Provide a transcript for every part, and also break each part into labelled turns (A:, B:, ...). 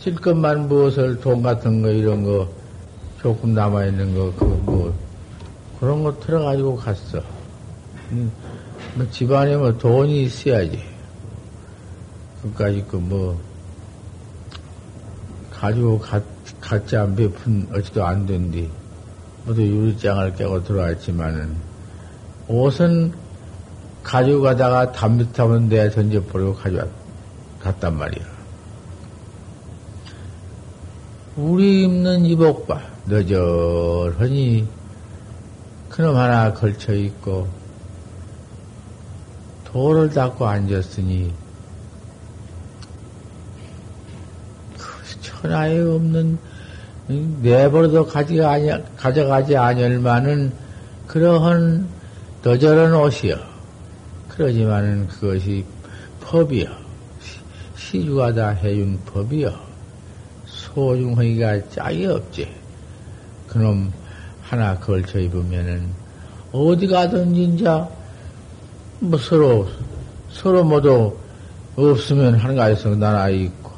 A: 쓸 것만 무엇을 돈 같은 거 이런 거 조금 남아 있는 거그뭐 그런 거 틀어가지고 갔어. 음, 뭐 집안에 뭐 돈이 있어야지. 그까지 그 뭐 가지고 갔, 갔지 안 베푼 어찌도 안 된디. 모두 유리장을 깨고 들어왔지만은 옷은 가지고 가다가 담배 타면 내 던져버리고 가져왔, 갔단 말이야. 우리 입는 이복봐. 너저하니 그놈 하나 걸쳐 있고 돌을 닦고 앉았으니 그 천하에 없는 내버려도 아니, 가져가지 아니만은 그러한 너저런 옷이여. 그러지만은 그것이 법이여. 시주가 다 해준 법이여. 소중하기가 짝이 없지. 그놈 하나 걸쳐 입으면은 어디 가든지 인자 뭐 서로 서로 모두 없으면 한가해서 나나 있고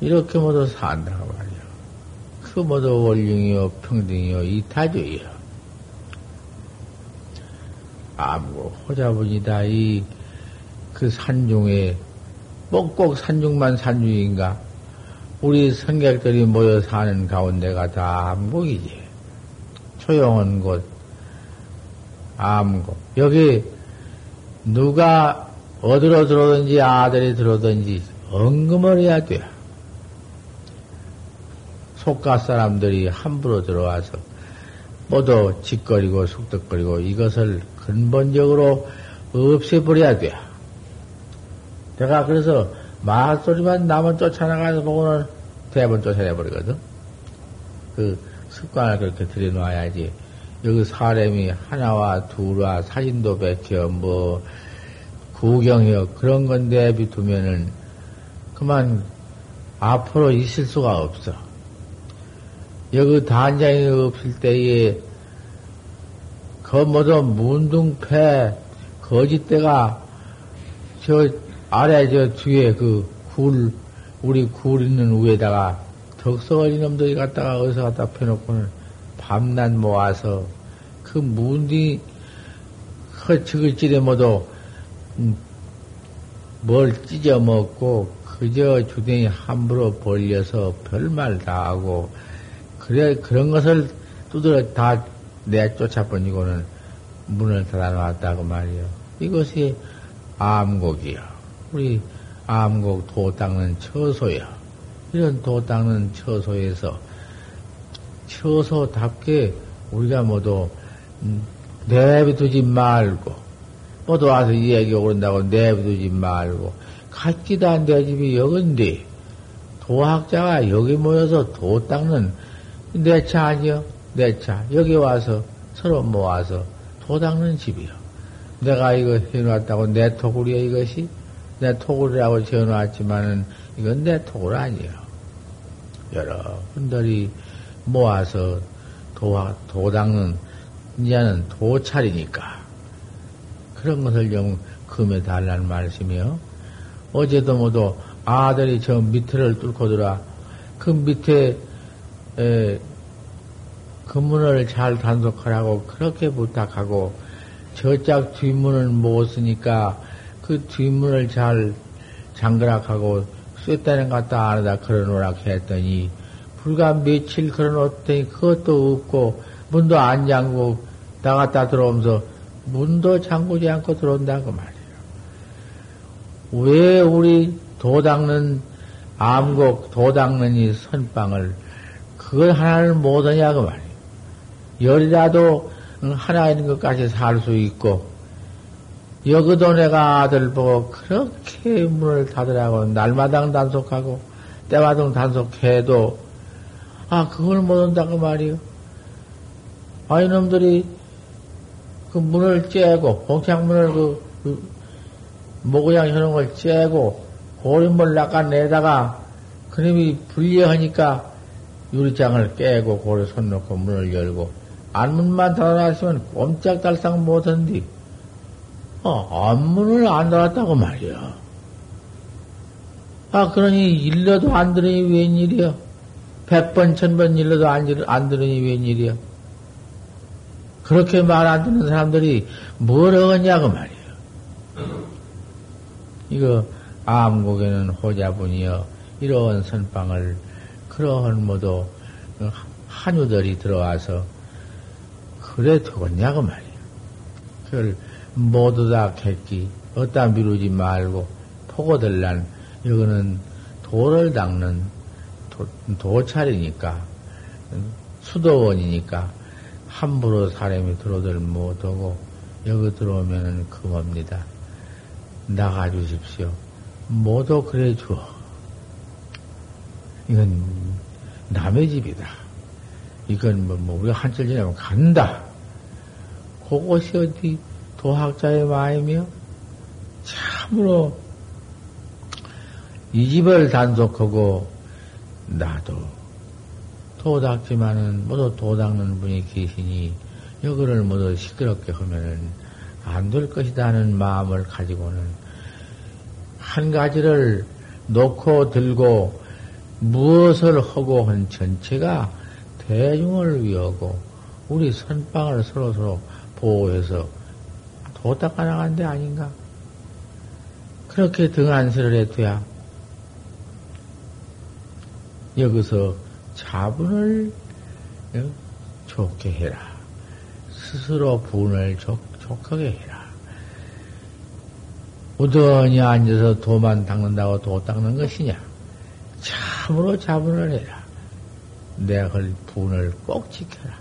A: 이렇게 모두 산다고 말이야. 그 모두 원령이요 평등이요 이타주이요. 아무 호자분이다 이 그 산중에 꼭꼭 산중만 산중인가 우리 성객들이 모여 사는 가운데가 다 암곡이지. 조용한 곳, 암곡. 여기 누가 어디로 들어오든지 아들이 들어오든지 언금을 해야 돼. 속가 사람들이 함부로 들어와서 모두 짓거리고 숙덕거리고 이것을 근본적으로 없애버려야 돼. 내가 그래서 말소리만 나면 쫓아나가서 보고는 대번 쫓아내버리거든. 그 습관을 그렇게 들여놔야지. 여기 사람이 하나와 둘과 사진도 백혀, 뭐, 구경이요. 그런 건 내비 두면은 그만 앞으로 있을 수가 없어. 여기 단장이 없을 때에 그 모두 문둥패 거짓대가 저 아래 저 뒤에 그 굴, 우리 굴 있는 위에다가 덕석어린 놈들이 갖다가 어디서 갖다 펴놓고는 밤낮 모아서 그 문디 모두 음, 뭘 찢어 먹고 그저 주댕이 함부로 벌려서 별말 다 하고 그래 그런 것을 두드려 다 내쫓아버리고는 문을 닫아놨다고 말이요. 이것이 암곡이요. 우리 암곡 도 닦는 처소야. 이런 도 닦는 처소에서 처소답게 우리가 모두 음, 내비두지 말고 모두 와서 이야기 오른다고 내비두지 말고 같기도 한내 집이 여긴데 도학자가 여기 모여서 도 닦는 내 차 아니여? 내 차. 여기 와서 서로 모아서 도 닦는 집이요. 내가 이거 해놨다고 내 토구리야 이것이? 내 토굴이라고 지어놨지만은 이건 내 토굴 아니에요. 여러 분들이 모아서 도, 도 닦는, 이제는 도찰이니까. 그런 것을 좀 금해 달라는 말씀이요. 어제도 모두 아들이 저 밑을 뚫고 들어와 그 밑에 에, 그 문을 잘 단속하라고 그렇게 부탁하고 저짝 뒷문을 못 쓰니까 그 뒷문을 잘 장그락하고 쇠다는 갖다 안에다 걸어놓으라 했더니 불과 며칠 걸어놓더니 그것도 없고 문도 안 잠고 나갔다 들어오면서 문도 잠그지 않고 들어온다고 말이에요. 왜 우리 도 닦는 암곡 도 닦는 이 선빵을 그걸 하나를 못하냐고 말이에요. 열이라도 하나 있는 것까지 살 수 있고 여기도 내가 아들 보고 그렇게 문을 닫으라고 날마당 단속하고 때마당 단속해도 아 그걸 못한다고 말이요. 아 이놈들이 그 문을 째고 봉창문을 그, 그 모고양 하는 걸 째고 고린물 낚아내다가 그놈이 불리하니까 유리장을 깨고 고리 손 놓고 문을 열고 안문만 닫아놨으면 꼼짝달싹 못한디 어, 안문을 안 닫았다고 말이야. 아, 그러니 일러도 안 들으니 웬일이야? 백번, 천번 일러도 안, 안 들으니 웬일이야? 그렇게 말 안 듣는 사람들이 뭘 얻냐고 말이야. 이거, 암곡에는 호자분이여, 이런 선방을, 그러한 모두 한유들이 들어와서, 그래 되겠냐고 말이야. 그걸 모두 다 객기, 어디다 미루지 말고, 포고들란, 이거는 도를 닦는 도, 도찰이니까, 수도원이니까, 함부로 사람이 들어들 못하고, 여기 들어오면은 금업니다. 나가 주십시오. 모두 그래 줘. 이건 남의 집이다. 이건 뭐, 뭐 우리가 한철 지나면 간다. 그것이 어디 도학자의 마음이요? 참으로 이 집을 단속하고 나도 도닦지만은 모두 도닦는 분이 계시니 여기를 모두 시끄럽게 하면은 안 될 것이다 는 마음을 가지고는 한 가지를 놓고 들고 무엇을 하고 한 전체가 대중을 위하고 우리 선방을 서로서로 보호해서 도 닦아 나간 데 아닌가? 그렇게 등한세를 해둬야 여기서 자분을 어, 좋게 해라. 스스로 분을 좋, 좋게 해라. 우연히 앉아서 도만 닦는다고 도 닦는 것이냐? 참으로 자분을 해라. 내가 그 분을 꼭 지켜라.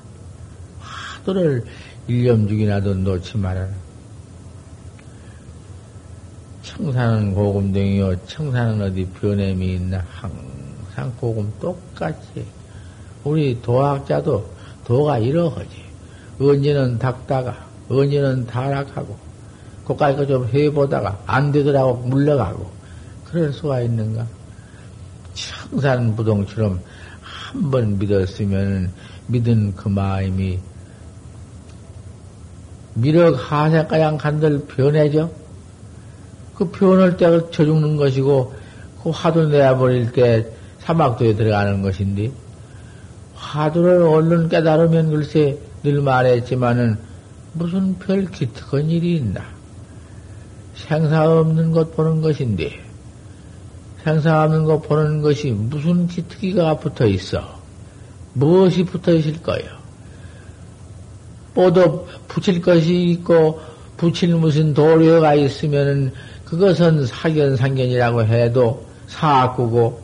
A: 화두를 일념 중이라도 놓지 말아라. 청산은 고금등이요. 청산은 어디 변함이 있나? 항 상 고금 똑같이 우리 도학자도 도가 이러하지. 언제는 닦다가 언제는 타락하고 그까지 거좀 해보다가 안 되더라고 물러가고 그럴 수가 있는가? 청산부동처럼 한 번 믿었으면 믿은 그 마음이 미륵 하세가양 간들 변해져? 그 변할 때쳐 죽는 것이고 그 화두 내버릴 때 사막도에 들어가는 것인데, 화두를 얼른 깨달으면 글쎄 늘 말했지만은 무슨 별 기특한 일이 있나. 생사 없는 것 보는 것인데, 생사 없는 것 보는 것이 무슨 기특이가 붙어 있어? 무엇이 붙어 있을 거예요? 뽀도 붙일 것이 있고, 붙일 무슨 도료가 있으면은 그것은 사견상견이라고 해도 사악구고,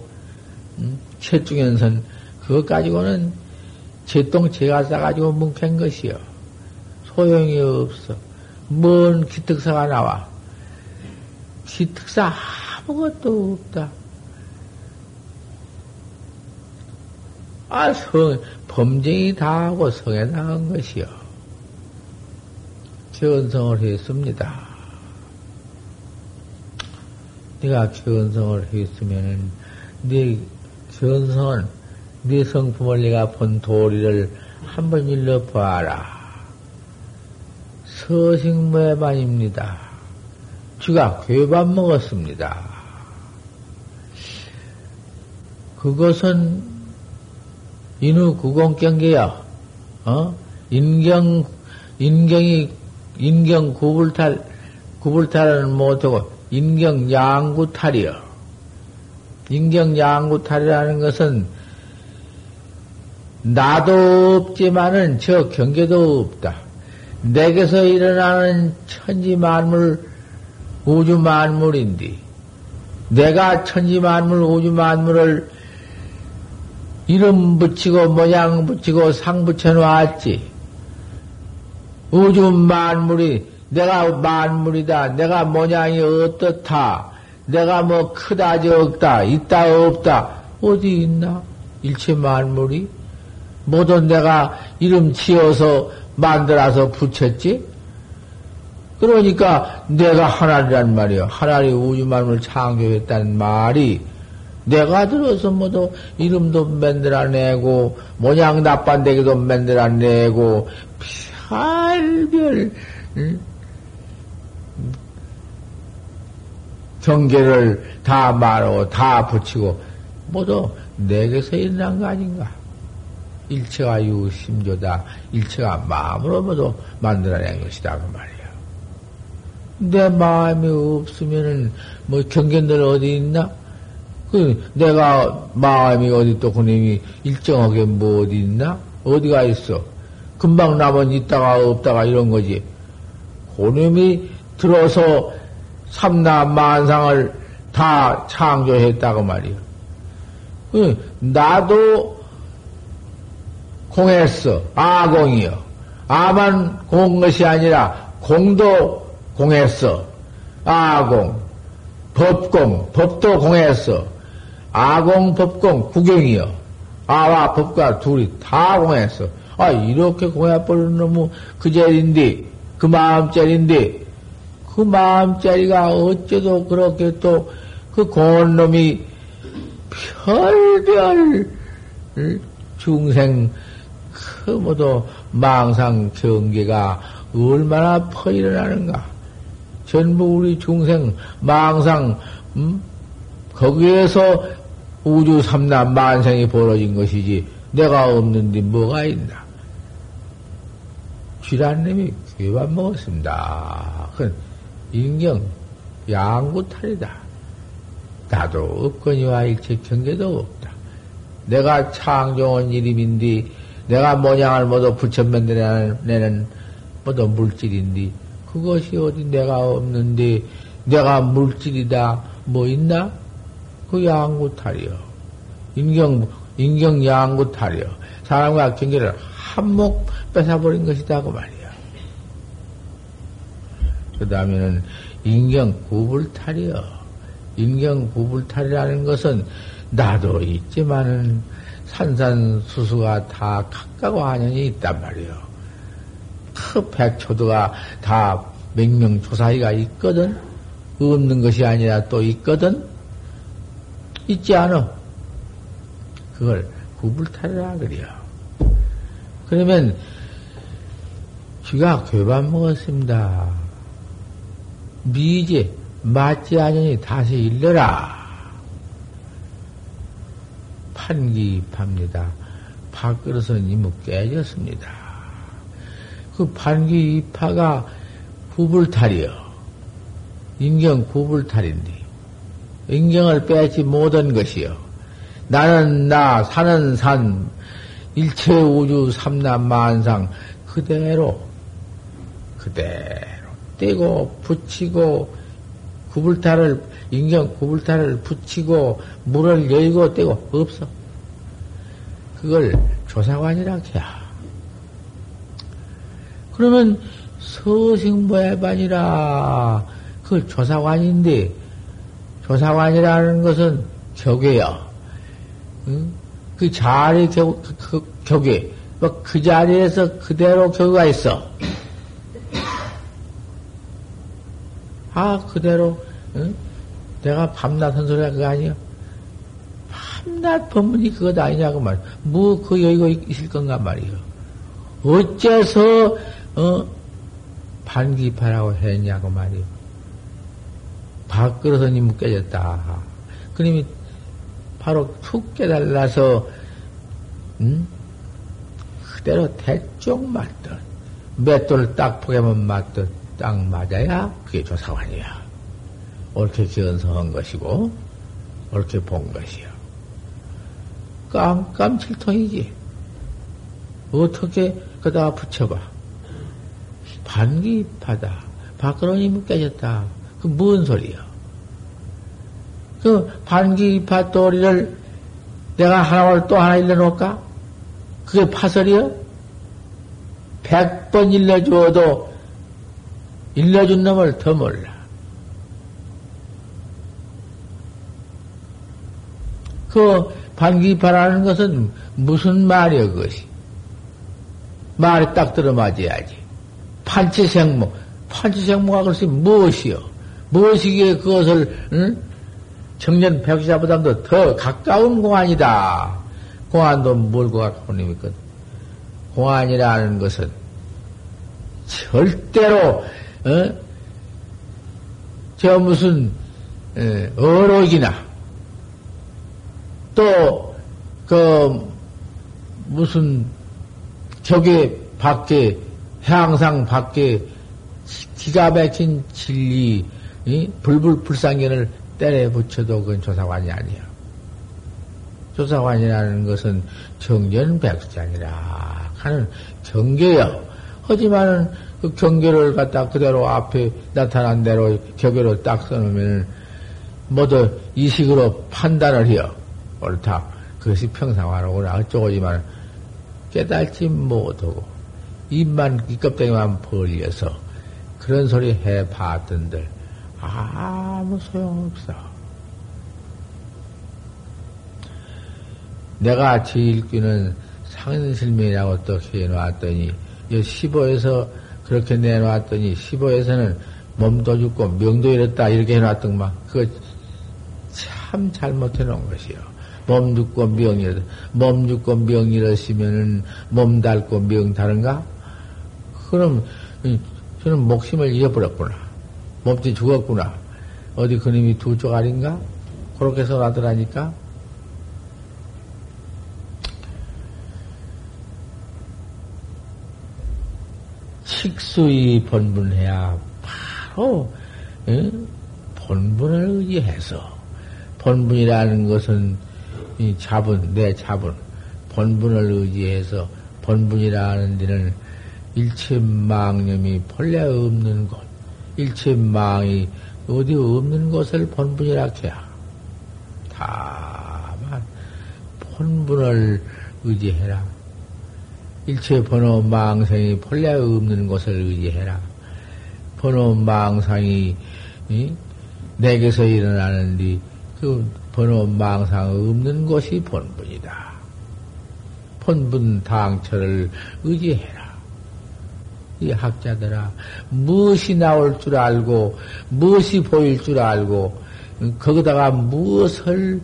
A: 최중현선 그것 가지고는 제똥 제가 싸가지고 뭉캔 것이요. 소용이 없어. 뭔 기특사가 나와. 기특사 아무것도 없다. 아, 성, 범죄이 다 하고 성에 당한 것이요. 견성을 했습니다. 네가 견성을 했으면은, 네 견성은 네 성품을 내가 본 도리를 한번 일러 봐라. 서식무에만입니다. 쥐가 괴밥 먹었습니다. 그것은 인후 구공경계야. 어? 인경 인경이 인경 구불탈 구불탈은 못하고 인경 양구탈이여. 인경 양구탈이라는 것은 나도 없지만은 저 경계도 없다. 내게서 일어나는 천지 만물, 우주 만물인데, 내가 천지 만물, 우주 만물을 이름 붙이고 모양 붙이고 상 붙여 놨지. 우주 만물이 내가 만물이다. 내가 모양이 어떻다. 내가 뭐 크다 적다 있다 없다 어디 있나 일체 만물이 모두 내가 이름 지어서 만들어서 붙였지 그러니까 내가 하나리란 말이야 하나리 우주 만물 창조했다는 말이 내가 들어서 모두 이름도 만들어내고 모양 나빤데기도 만들어내고 별별 응? 경계를 다 말하고 다 붙이고 모두 내게서 일어난 거 아닌가? 일체가 유심조다. 일체가 마음으로 모두 만들어낸 것이다. 그 말이야. 내 마음이 없으면은 뭐 경계들 어디 있나? 그 내가 마음이 어디 또 그님이 일정하게 뭐 어디 있나? 어디가 있어? 금방 나면 있다가 없다가 이런 거지. 그놈이 들어서 삼나 만상을 다 창조했다고 말이야. 그 나도 공했어. 아공이요. 아만 공 것이 아니라 공도 공했어. 아공. 법공. 법도 공했어. 아공, 법공, 구경이요. 아와 법과 둘이 다 공했어. 아, 이렇게 공해버리는 놈은 그 자리인데, 그 마음짜리인데, 그 마음짜리가 어째도 그렇게 또 그 고운 놈이 별별 중생 그 모두 망상 경계가 얼마나 퍼 일어나는가. 전부 우리 중생 망상 음? 거기에서 우주 삼남 만생이 벌어진 것이지 내가 없는데 뭐가 있나? 쥐란님이 귀만 먹었습니다. 그건 인경 양구탈이다. 나도 없거니와 일체 경계도 없다. 내가 창조한 이름인데 내가 모양을 모두 붙여만들어내는 모두 물질인데 그것이 어디 내가 없는데 내가 물질이다 뭐 있나? 그 양구탈이요. 인경 인경 양구탈이요. 사람과 경계를 한몫 뺏어버린 것이다 그 말이야. 그 다음에는 인경 구불탈이요. 인경 구불탈이라는 것은 나도 있지만은 산산수수가 다 각각 완연히 있단 말이요. 그 백초도가 다 맹명조사이가 있거든. 없는 것이 아니라 또 있거든. 있지 않아. 그걸 구불탈이라 그래요. 그러면 쥐가 괴반 먹었습니다. 미제 맞지 않으니 다시 일러라. 판기입합니다. 밥그릇은 이무 깨졌습니다. 그 판기입파가 구불탈이요. 인경 구불탈인데 인경을 빼지 못한 것이요. 나는 나, 사는 산, 일체 우주 삼남 만상 그대로 그대로 떼고 붙이고 구불탈을 인경 구불탈을 붙이고 물을 열고 떼고 없어. 그걸 조사관이라 해야. 그러면 서승모해반이라 그 조사관인데 조사관이라는 것은 격이야. 응? 그 자리 격, 그, 그, 격이 뭐그 자리에서 그대로 격가 있어. 아, 그대로, 응? 내가 밤낮 한 소리가 그거 아니야? 밤낮 법문이 그것 아니냐고 말. 뭐, 그 여유가 있을 건가 말이요. 어째서, 어, 반기파라고 했냐고 말이요. 밥그릇은 이 묶여졌다. 그님이 바로 툭 깨달라서, 응? 그대로 대충 맞듯, 맷돌 딱 포개면 맞듯 딱 맞아야 그게 조사관이야. 옳게 견성한 것이고, 옳게 본 것이야. 깜깜칠통이지. 어떻게 그다가 붙여봐. 반기파다. 밖으로니 묶여졌다. 그 무슨 소리야? 그 반기파 도리를 내가 하나를 또 하나 일러놓을까? 그게 파설이요? 백 번 일러주어도 일러준 놈을 더 몰라. 그 반기파라는 것은 무슨 말이여, 그것이? 말이 딱 들어맞아야지. 판치생모. 판치생모가 글쎄 무엇이요? 무엇이기에 그것을, 응? 청년 백사보다도 더 가까운 공안이다. 공안도 뭘고 가까운 놈이거든. 공안이라는 것은 절대로, 어? 저 무슨, 에, 어록이나 또 그 무슨 격에 밖에 향상 밖에 기가 막힌 진리 이? 불불 불상견을 때려 붙여도 그건 조사관이 아니야. 조사관이라는 것은 정전 백수장이라 하는 경계여. 하지만은 그 경계를 갖다 그대로 앞에 나타난 대로 격외로 딱 써놓으면 모두 이식으로 판단을 해요. 옳다. 그것이 평상화로구나. 어쩌고지만 깨달지 못하고 입만 이 껍데기만 벌려서 그런 소리 해 봤던들 아무 소용없어. 내가 제일 끼는 상인실명이라고 또 해놓았더니 15에서 그렇게 내놓았더니 15에서는 몸도 죽고 명도 잃었다 이렇게 해놨더만 그거 참 잘못해 놓은 것이요. 몸 죽고 명 잃었다. 몸 죽고 명 잃었으면은 몸 닳고 명 다른가? 그럼 저는 목숨을 잃어버렸구나. 몸뚱이 죽었구나. 어디 그놈이 두 쪼가리인가? 그렇게 해서 나더라니까. 식수의 본분해야 바로 응? 본분을 의지해서 본분이라는 것은 이 자분 내 자분 본분을 의지해서 본분이라는 데는 일체 망념이 본래 없는 곳 일체 망이 어디 없는 것을 본분이라 해야 다만 본분을 의지해라. 일체 번호 망상이 본래 없는 것을 의지해라. 번호 망상이 이? 내게서 일어나는데 그 번호 망상 없는 것이 본분이다. 본분 당처를 의지해라. 이 학자들아, 무엇이 나올 줄 알고, 무엇이 보일 줄 알고, 거기다가 무엇을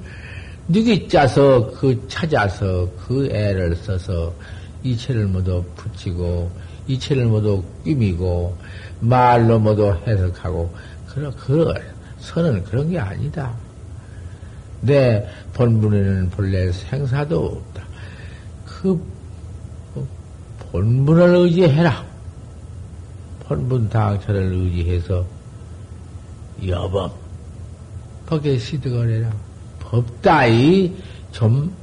A: 누기 짜서 그 찾아서 그 애를 써서 이체를 모두 붙이고, 이체를 모두 꾸미고, 말로 모두 해석하고, 그런, 그런, 선은 그런 게 아니다. 내 본분에는 본래 생사도 없다. 그 본분을 의지해라. 본분 당처를 의지해서 여법 법에 시드거래라 법다이 좀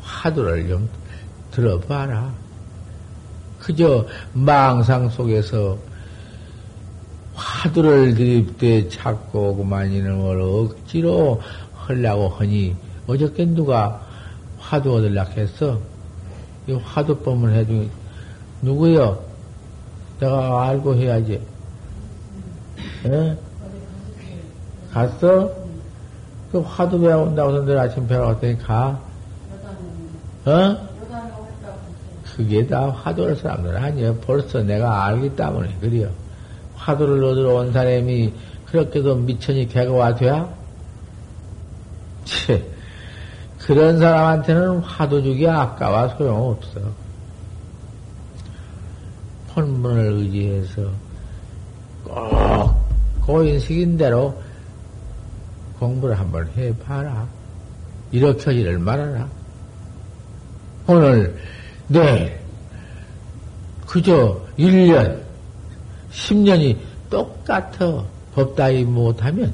A: 화두를 좀 들어봐라. 그저 망상 속에서 화두를 드립때 찾고 그만 이놈을 억지로 하려고 하니 어저께 누가 화두 얻으려고 했어? 이 화두법을 해주 누구요? 내가 알고 해야지. 에? 갔어? 그 화두 배운다고 서 내일 아침 배워 갔더니 가? 어? 그게 다 화두를 사람들 아니야. 벌써 내가 알기 때문에 그래요. 화두를 얻으러 온 사람이 그렇게도 미천이 개가 돼야? 채, 그런 사람한테는 화두 주기 아까워 소용없어. 본문을 의지해서 꼭 고인식인 대로 공부를 한번 해봐라. 일으켜지를 말아라. 오늘, 내일, 그저 1년, 10년이 똑같아. 법다이 못하면,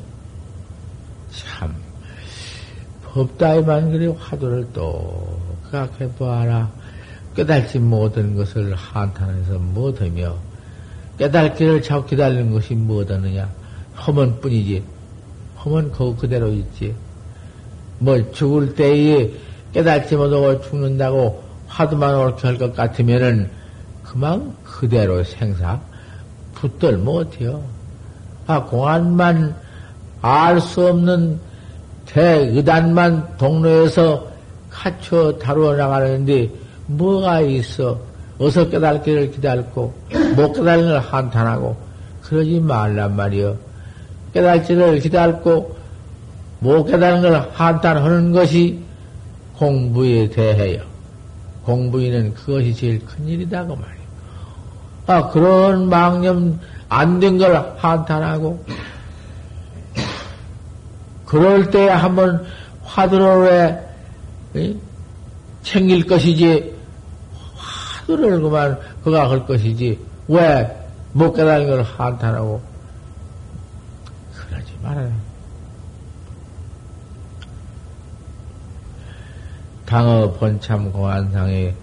A: 참, 법다이만 그리 화두를 또 생각해봐라. 깨달지 못한 것을 한탄해서 못하며 깨달기를 자꾸 기다리는 것이 무엇하느냐? 허먼 뿐이지. 허먼 그 그대로 있지. 뭐 죽을 때에 깨달지 못하고 죽는다고 화두만 옳게 할 것 같으면은 그만 그대로 생사 붙들 못해요. 아, 공안만 알 수 없는 대의단만 동로에서 갖춰 다루어 나가는데 뭐가 있어? 어서 깨달기를 기다리고, 못 깨달는 걸 한탄하고, 그러지 말란 말이여. 깨달지를 기다리고, 못 깨달는 걸 한탄하는 것이 공부에 대해요. 공부에는 그것이 제일 큰 일이다, 그 말이야. 아, 그런 망념 안 된 걸 한탄하고, 그럴 때 한번 화두를 왜 챙길 것이지 화두를 그만 그가 할 것이지 왜 못 깨달은 걸 한탄하고 그러지 말아요. 당어 번참 공안상의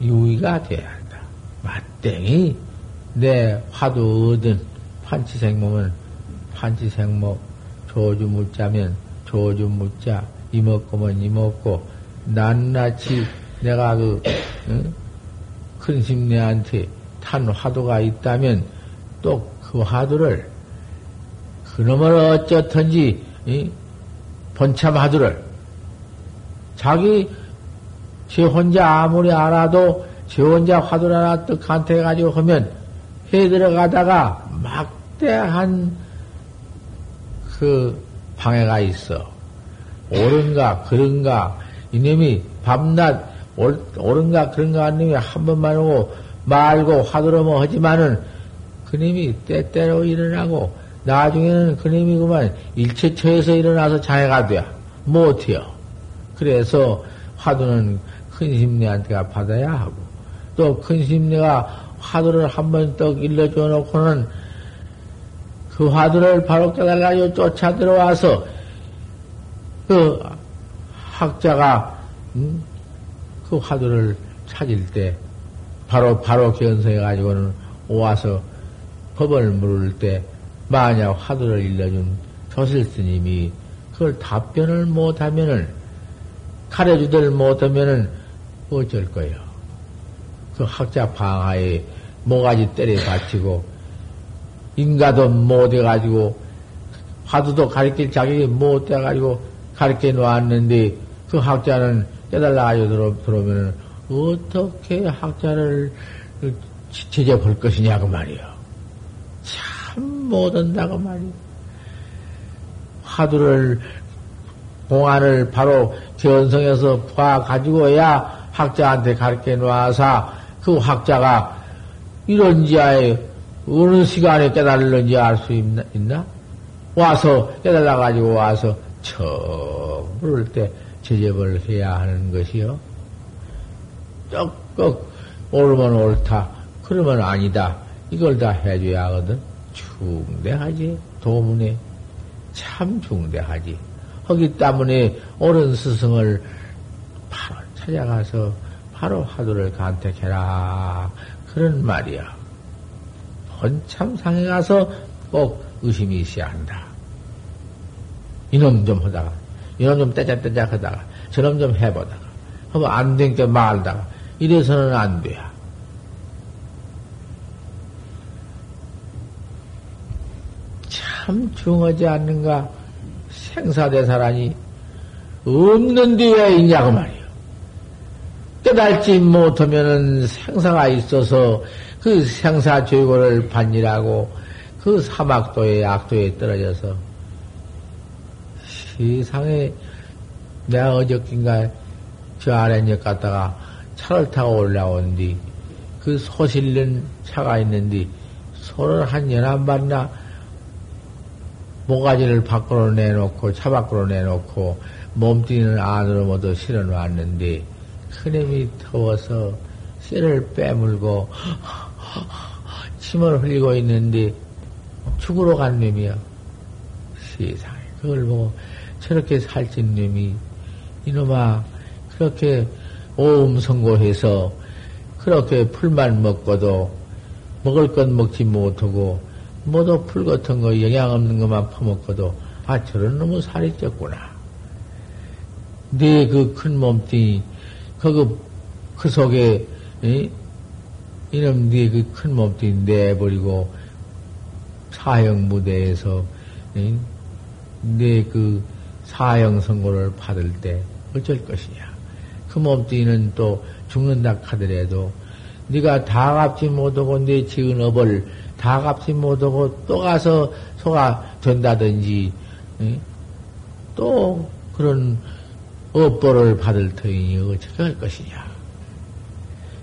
A: 유의가 돼야 한다. 맞땡이 내 화두 얻은 판치생몸은 판치생모 조주 묻자면 조주 묻자 이먹고면 이먹고 낱낱이 내가 그 응? 큰 심내한테 탄 화두가 있다면 또 그 화두를 그놈을 어쩌든지 이? 번참 화두를 자기 제 혼자 아무리 알아도 제 혼자 화두를 하나 떡 간택해가지고 하면 해 들어가다가 막대한 그 방해가 있어. 옳은가, 그런가, 이놈이 밤낮, 옳은가, 그런가 한 놈이 한 번만 오고 말고 화두로 뭐 하지만은 그놈이 때때로 일어나고 나중에는 그놈이 그만 일체처에서 일어나서 장애가 돼. 못해요. 그래서 화두는 큰 심리한테가 받아야 하고 또 큰 심리가 화두를 한번 떡 일러줘 놓고는 그 화두를 바로 깨달아가지고 쫓아 들어와서 그 학자가 음? 그 화두를 찾을 때 바로 바로 견성해 가지고는 와서 법을 물을 때 만약 화두를 일러준 조실 스님이 그걸 답변을 못하면은 가려주들 못하면은 어쩔 거예요. 그 학자 방하에 모가지 때려 바치고 인가도 못해가지고 화두도 가르칠 자격이 못돼가지고 가르쳐 놓았는데 그 학자는 깨달아가지고 들어, 들어오면은 어떻게 학자를 제재볼 것이냐 그 말이요. 참 못한다고 말이요. 화두를 공안을 바로 견성해서 봐 가지고야 학자한테 가르쳐 놔서 그 학자가 이런 지하에 어느 시간에 깨달는지 알 수 있나, 있나? 와서 깨달아가지고 와서 처음 부를 때 제접을 해야 하는 것이요. 적극 옳으면 옳다. 그러면 아니다. 이걸 다 해줘야 하거든. 중대하지. 도문에. 참 중대하지. 하기 때문에 옳은 스승을 찾아가서 바로 화두를 간택해라. 그런 말이야. 번참상에 가서 꼭 의심이 있어야 한다. 이놈 좀 하다가, 이놈 좀 떼작떼작 하다가, 저놈 좀 해보다가, 하면 안된게 말다가, 이래서는 안 돼요. 참 중하지 않는가? 생사대사라니, 없는 데에 있냐고 말이요. 깨달지 못하면은 생사가 있어서 그 생사 죄고를 받니라고 그 사막도에 악도에 떨어져서 세상에 내가 어저께인가 저 아랫역 갔다가 차를 타고 올라온 뒤그 소실른 차가 있는데 소를 한 열한 마리나 모가지를 밖으로 내놓고 차 밖으로 내놓고 몸뚱이는 안으로 모두 실어 놨는데 큰힘이 더워서 쇠를 빼물고 침을 흘리고 있는데 죽으러 간 놈이야. 세상에 그걸 보고 저렇게 살찐 놈이 이놈아 그렇게 오음 선고해서 그렇게 풀만 먹고도 먹을 것 먹지 못하고 모두 풀 같은 거 영양 없는 것만 퍼먹고도 아 저런 놈은 살이 쪘구나. 내그큰 몸뚱이 그, 그 속에 이? 이놈 네그 큰 몸뚱이 내버리고 사형 무대에서 내 그 사형 선고를 받을 때 어쩔 것이냐. 그 몸뚱이는 또 죽는다 하더라도 네가 다 갚지 못하고 내 지은 업을 다 갚지 못하고 또 가서 소가 된다든지 또 그런 업보를 받을 터이니 어떻게 할 것이냐.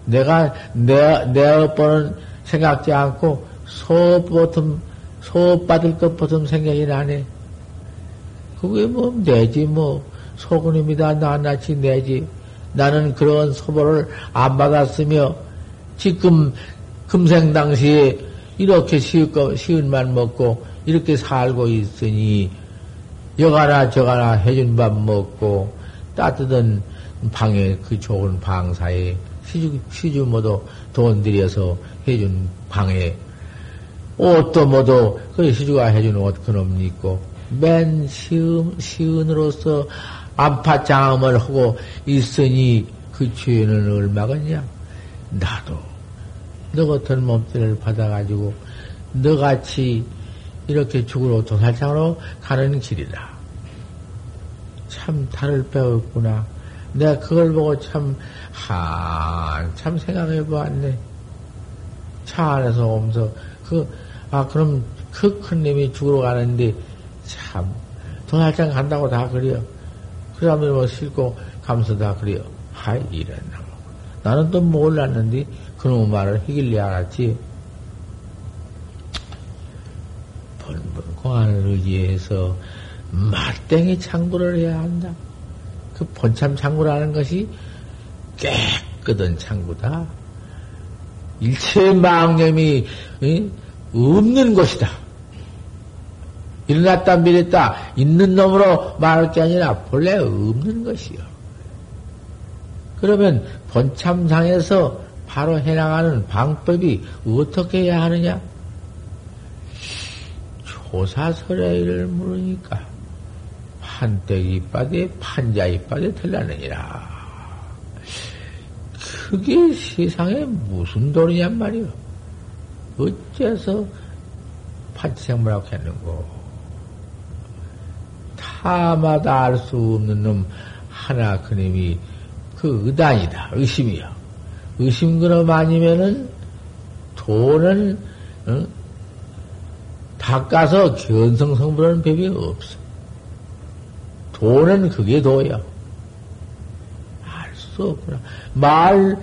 A: 내가 내, 내 업보는 생각지 않고 소업 보통 소업 받을 것 보통 생각이 나네. 그게 뭐 내지 뭐 소근입니다. 낱낱이 내지. 나는 그런 소보를 안 받았으며 지금 금생 당시에 이렇게 쉬운 만 먹고 이렇게 살고 있으니 여가나 저가나 해준 밥 먹고 따뜻한 방에 그 좋은 방사에 시주, 시주 모두 돈 들여서 해준 방에 옷도 모두 그 시주가 해준 옷 그놈 입고 맨 시은, 시은으로서 안파장음을 하고 있으니 그 죄는 얼마겠냐? 나도 너 같은 몸뚱이를 받아가지고 너같이 이렇게 죽으러 도살장으로 가는 길이다. 참 달을 배웠구나. 내가 그걸 보고 참, 한, 참 생각해 보았네. 차 안에서 오면서, 그, 아, 그럼 그큰 놈이 죽으러 가는데, 참, 도살장 간다고 다 그래요. 그 사람들 뭐 싣고 가면서 다 그래요. 하이, 이랬나. 나는 또 몰랐는데, 그놈의 말을 해길래 알았지. 본분 공안을 의지해서 맞땡이 창구를 해야 한다. 그 본참 창구라는 것이 깨끗한 창구다. 일체 망념이 없는 것이다. 일어났다 미랬다 있는 놈으로 말할 게 아니라 본래 없는 것이요. 그러면 본참상에서 바로 해나가는 방법이 어떻게 해야 하느냐? 조사설의를 물으니까 판때기 빠대 판자 이빠대 틀라느니라. 그게 세상에 무슨 돈이냔 말이오. 어째서 판치생물하고 했는고. 타마다 알 수 없는 놈 하나 그님이 그 의단이다. 의심이요. 의심 그놈 아니면은 돈은 어? 닦아서 견성성불하는 법이 없어. 돈은 그게 도야. 알 수 없구나. 말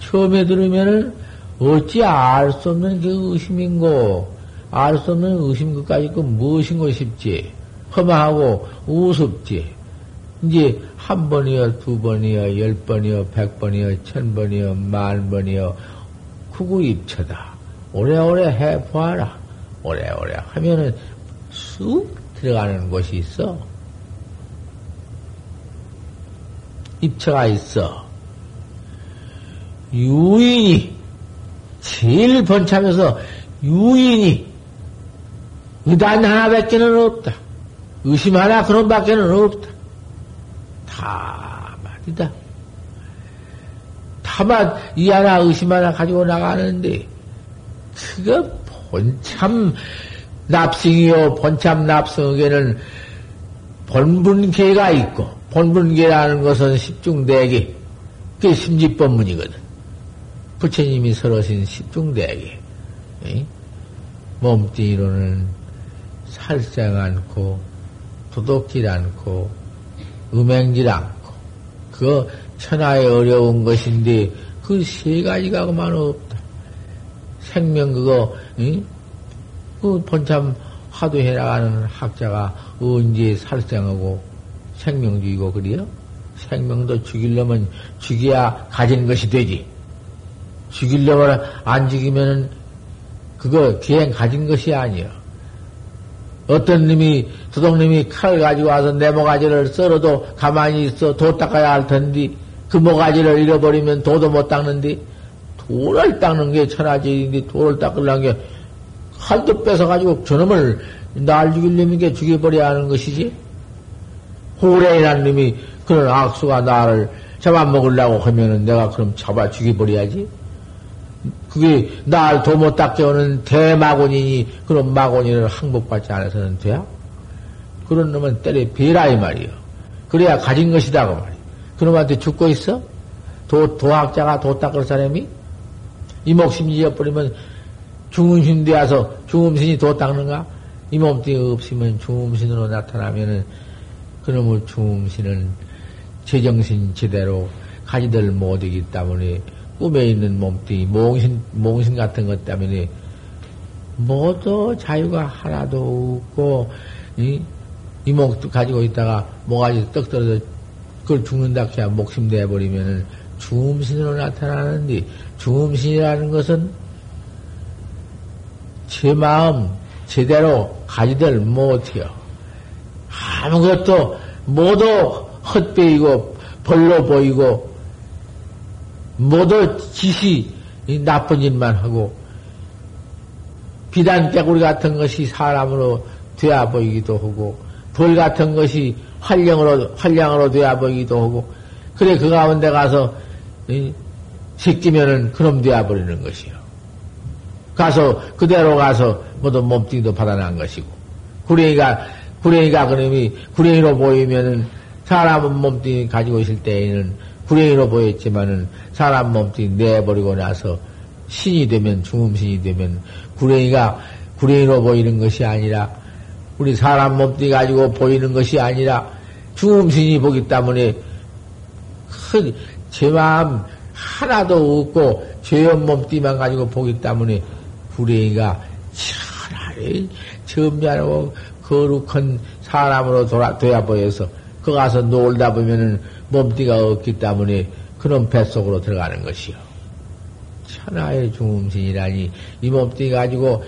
A: 처음에 들으면은 어찌 알 수 없는 게 의심인고, 알 수 없는 의심 그까지 있고 무엇인고 싶지. 험하고 우습지. 이제 한 번이요, 두 번이요, 열 번이요, 백 번이요, 천 번이요, 만 번이요, 구구입처다. 오래오래 해보아라. 오래오래 하면은 쑥 들어가는 곳이 있어. 입처가 있어. 유인이, 제일 번참해서 유인이, 의단 하나밖에는 없다. 의심 하나 그런 밖에는 없다. 다 말이다. 다만 이 하나 의심 하나 가지고 나가는데 그거 본참 납승이요 본참 납승에게는 본분계가 있고 본분계라는 것은 십중대계 그게 심지법문이거든. 부처님이 설하신 십중대계 몸뚱이로는 살생 않고 도둑질 않고 음행질 않고 그 천하에 어려운 것인데 그 세 가지가 그만 없다. 생명 그거 응? 그 본참 화두 해 나가는 학자가 언제 살생하고 생명 죽이고 그래요? 생명도 죽이려면 죽여야 가진 것이 되지. 죽이려면 안 죽이면은 그거 기행 가진 것이 아니요. 어떤 놈이 도둑님이 칼을 가지고 와서 내 모가지를 썰어도 가만히 있어 도 닦아야 할 텐데 그 모가지를 잃어버리면 도도 못 닦는데 돌을 닦는 게 천하제인데 돌을 닦으려는 게 칼도 뺏어가지고 저놈을 날 죽이려면 게 죽여버려야 하는 것이지. 호래이라는 놈이 그런 악수가 나를 잡아먹으려고 하면은 내가 그럼 잡아 죽여버려야지. 그게 날도못 닦게 오는 대마곤이니 그런 마곤이를 항복받지 않아서는 돼야? 그런 놈은 때려 베라 이 말이요. 그래야 가진 것이다 그 말이요. 그놈한테 죽고 있어? 도, 도학자가 도 닦을 사람이? 이 목심 잊어버리면 중음신 되어서 중음신이 도 닦는가? 이 몸뚱이 없으면 중음신으로 나타나면은 그놈의 중음신은 제정신 제대로 가지들 못하기 때문에 꿈에 있는 몸뚱이, 몽신, 몽신 같은 것 때문에 모두 자유가 하나도 없고, 이? 이목 가지고 있다가 모가지 떡 떨어져 그걸 죽는다 해야 목심 내버리면은 중음신으로 나타나는데 중음신이라는 것은 제 마음 제대로 가지들 못해요. 아무것도 모두 헛배이고 벌로 보이고 모두 짓이 나쁜 짓만 하고 비단 깨구리 같은 것이 사람으로 되어 보이기도 하고 벌 같은 것이 활량으로 활량으로 되어 보이기도 하고 그래 그 가운데 가서 새끼면은 그놈 되어 버리는 것이요. 가서 그대로 가서 모두 몸뚱이도 받아난 것이고 구레이가 구레이가 그놈이 구레이로 보이면은 사람은 몸뚱이 가지고 있을 때에는 구레이로 보였지만은 사람 몸뚱이 내버리고 나서 신이 되면 중음신이 되면 구레이가 구레이로 보이는 것이 아니라 우리 사람 몸뚱이 가지고 보이는 것이 아니라 중음신이 보기 때문에 큰제 마음 하나도 없고 죄업 몸뚱이만 가지고 보기 때문에 구레이가 차라리 점잖하고 거룩한 사람으로 돌아, 되어 보여서 그 가서 놀다 보면은 몸띠가 없기 때문에 그런 뱃속으로 들어가는 것이요. 천하의 중음신이라니 이 몸띠 가지고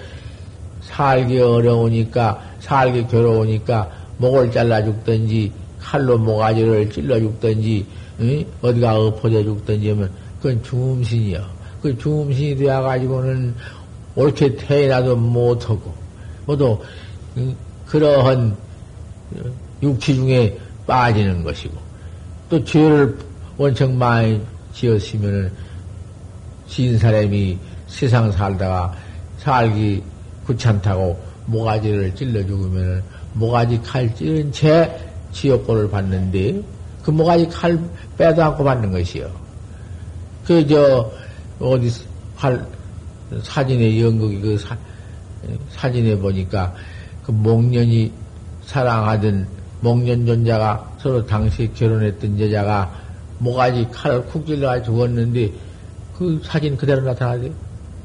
A: 살기 어려우니까 살기 괴로우니까 목을 잘라 죽든지 칼로 모가지를 찔러 죽든지 응? 어디가 엎어져 죽든지 하면 그건 중음신이요. 그 중음신이 되어 가지고는 옳게 태어나도 못하고 모두 응? 그러한 육치 중에 빠지는 것이고 또 죄를 원청 많이 지었으면은 진 사람이 세상 살다가 살기 귀찮다고 모가지를 찔러 죽으면은 모가지 칼 찌른 채 지옥고를 받는데 그 모가지 칼 빼도 않고 받는 것이요. 그 저 어디 활 사진의 연극이 그 사, 사진에 보니까 그 목련이 사랑하던 목련존자가 서로 당시 결혼했던 여자가 모가지 칼을 쿡 찔러가 죽었는데 그 사진 그대로 나타나대.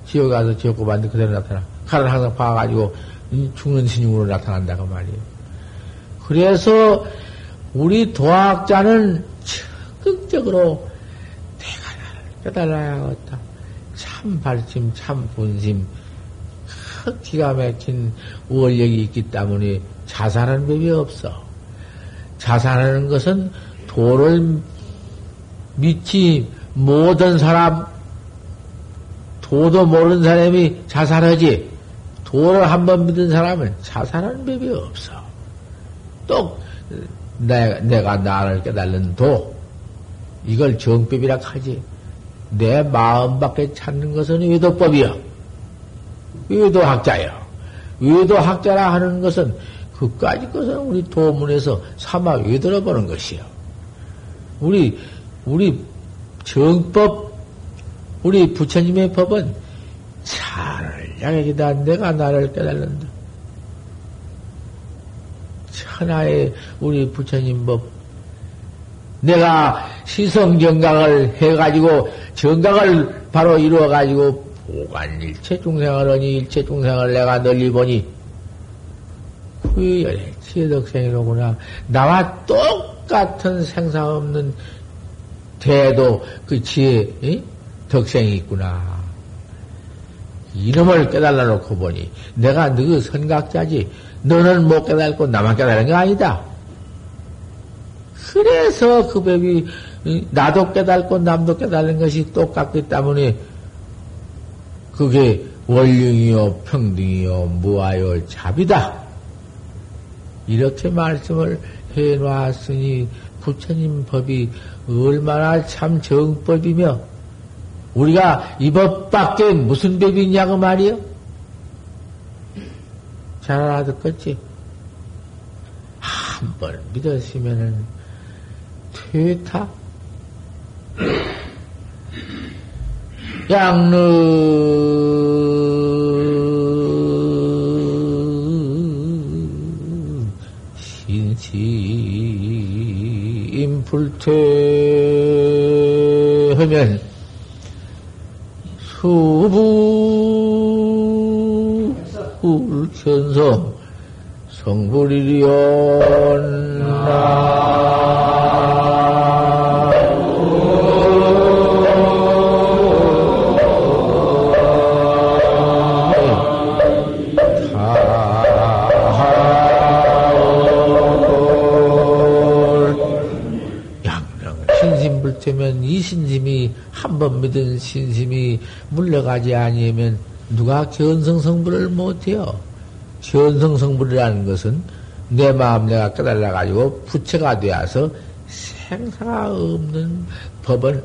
A: 지옥에 가서 지옥고 만든 그대로 나타나. 칼을 항상 봐가지고 죽는 신용으로 나타난다고 말이에요. 그래서 우리 도학자는 적극적으로 대가를 깨달아야겠다. 참 발심, 참 분심, 기가 막힌 원력이 있기 때문에 자살하는 법이 없어. 자살하는 것은 도를 믿지 못한 사람, 도도 모르는 사람이 자살하지, 도를 한 번 믿은 사람은 자살하는 법이 없어. 또, 내, 내가 나를 깨달는 도, 이걸 정법이라 하지. 내 마음 밖에 찾는 것은 외도법이야. 외도학자야. 외도학자라 하는 것은 그까지 것은 우리 도문에서 삼아 외도로 보는 것이요. 우리, 우리 정법, 우리 부처님의 법은 차를 양에기다 내가 나를 깨달는다. 천하의 우리 부처님 법, 내가 시성 정각을 해가지고 정각을 바로 이루어가지고 보관 일체 중생을 하니 일체 중생을 내가 널리 보니 후열의 지덕생이로구나. 나와 똑같은 생사 없는 대도 그 지혜 에? 덕생이 있구나. 이놈을 깨달아 놓고 보니 내가 너 선각자지 너는 못 깨달고 나만 깨달은 게 아니다. 그래서 그 법이 나도 깨달고 남도 깨달는 것이 똑같기 때문에 그게 원령이요 평등이요 무아요 잡이다. 이렇게 말씀을 해 놨으니 부처님 법이 얼마나 참 정법이며 우리가 이 법밖에 무슨 법이 있냐고 말이요? 잘 알아듣겠지? 한 번 믿었으면은 퇴타? 양릉 신심 불퇴하면 수부 불천성 정불이리온 신 심불태면 이 신심이 한 번 믿은 신심이 물러가지 아니면 누가 견성성불을 못해요. 견성성불이라는 것은 내 마음 내가 깨달아 가지고 부처가 되어서 생사가 없는 법은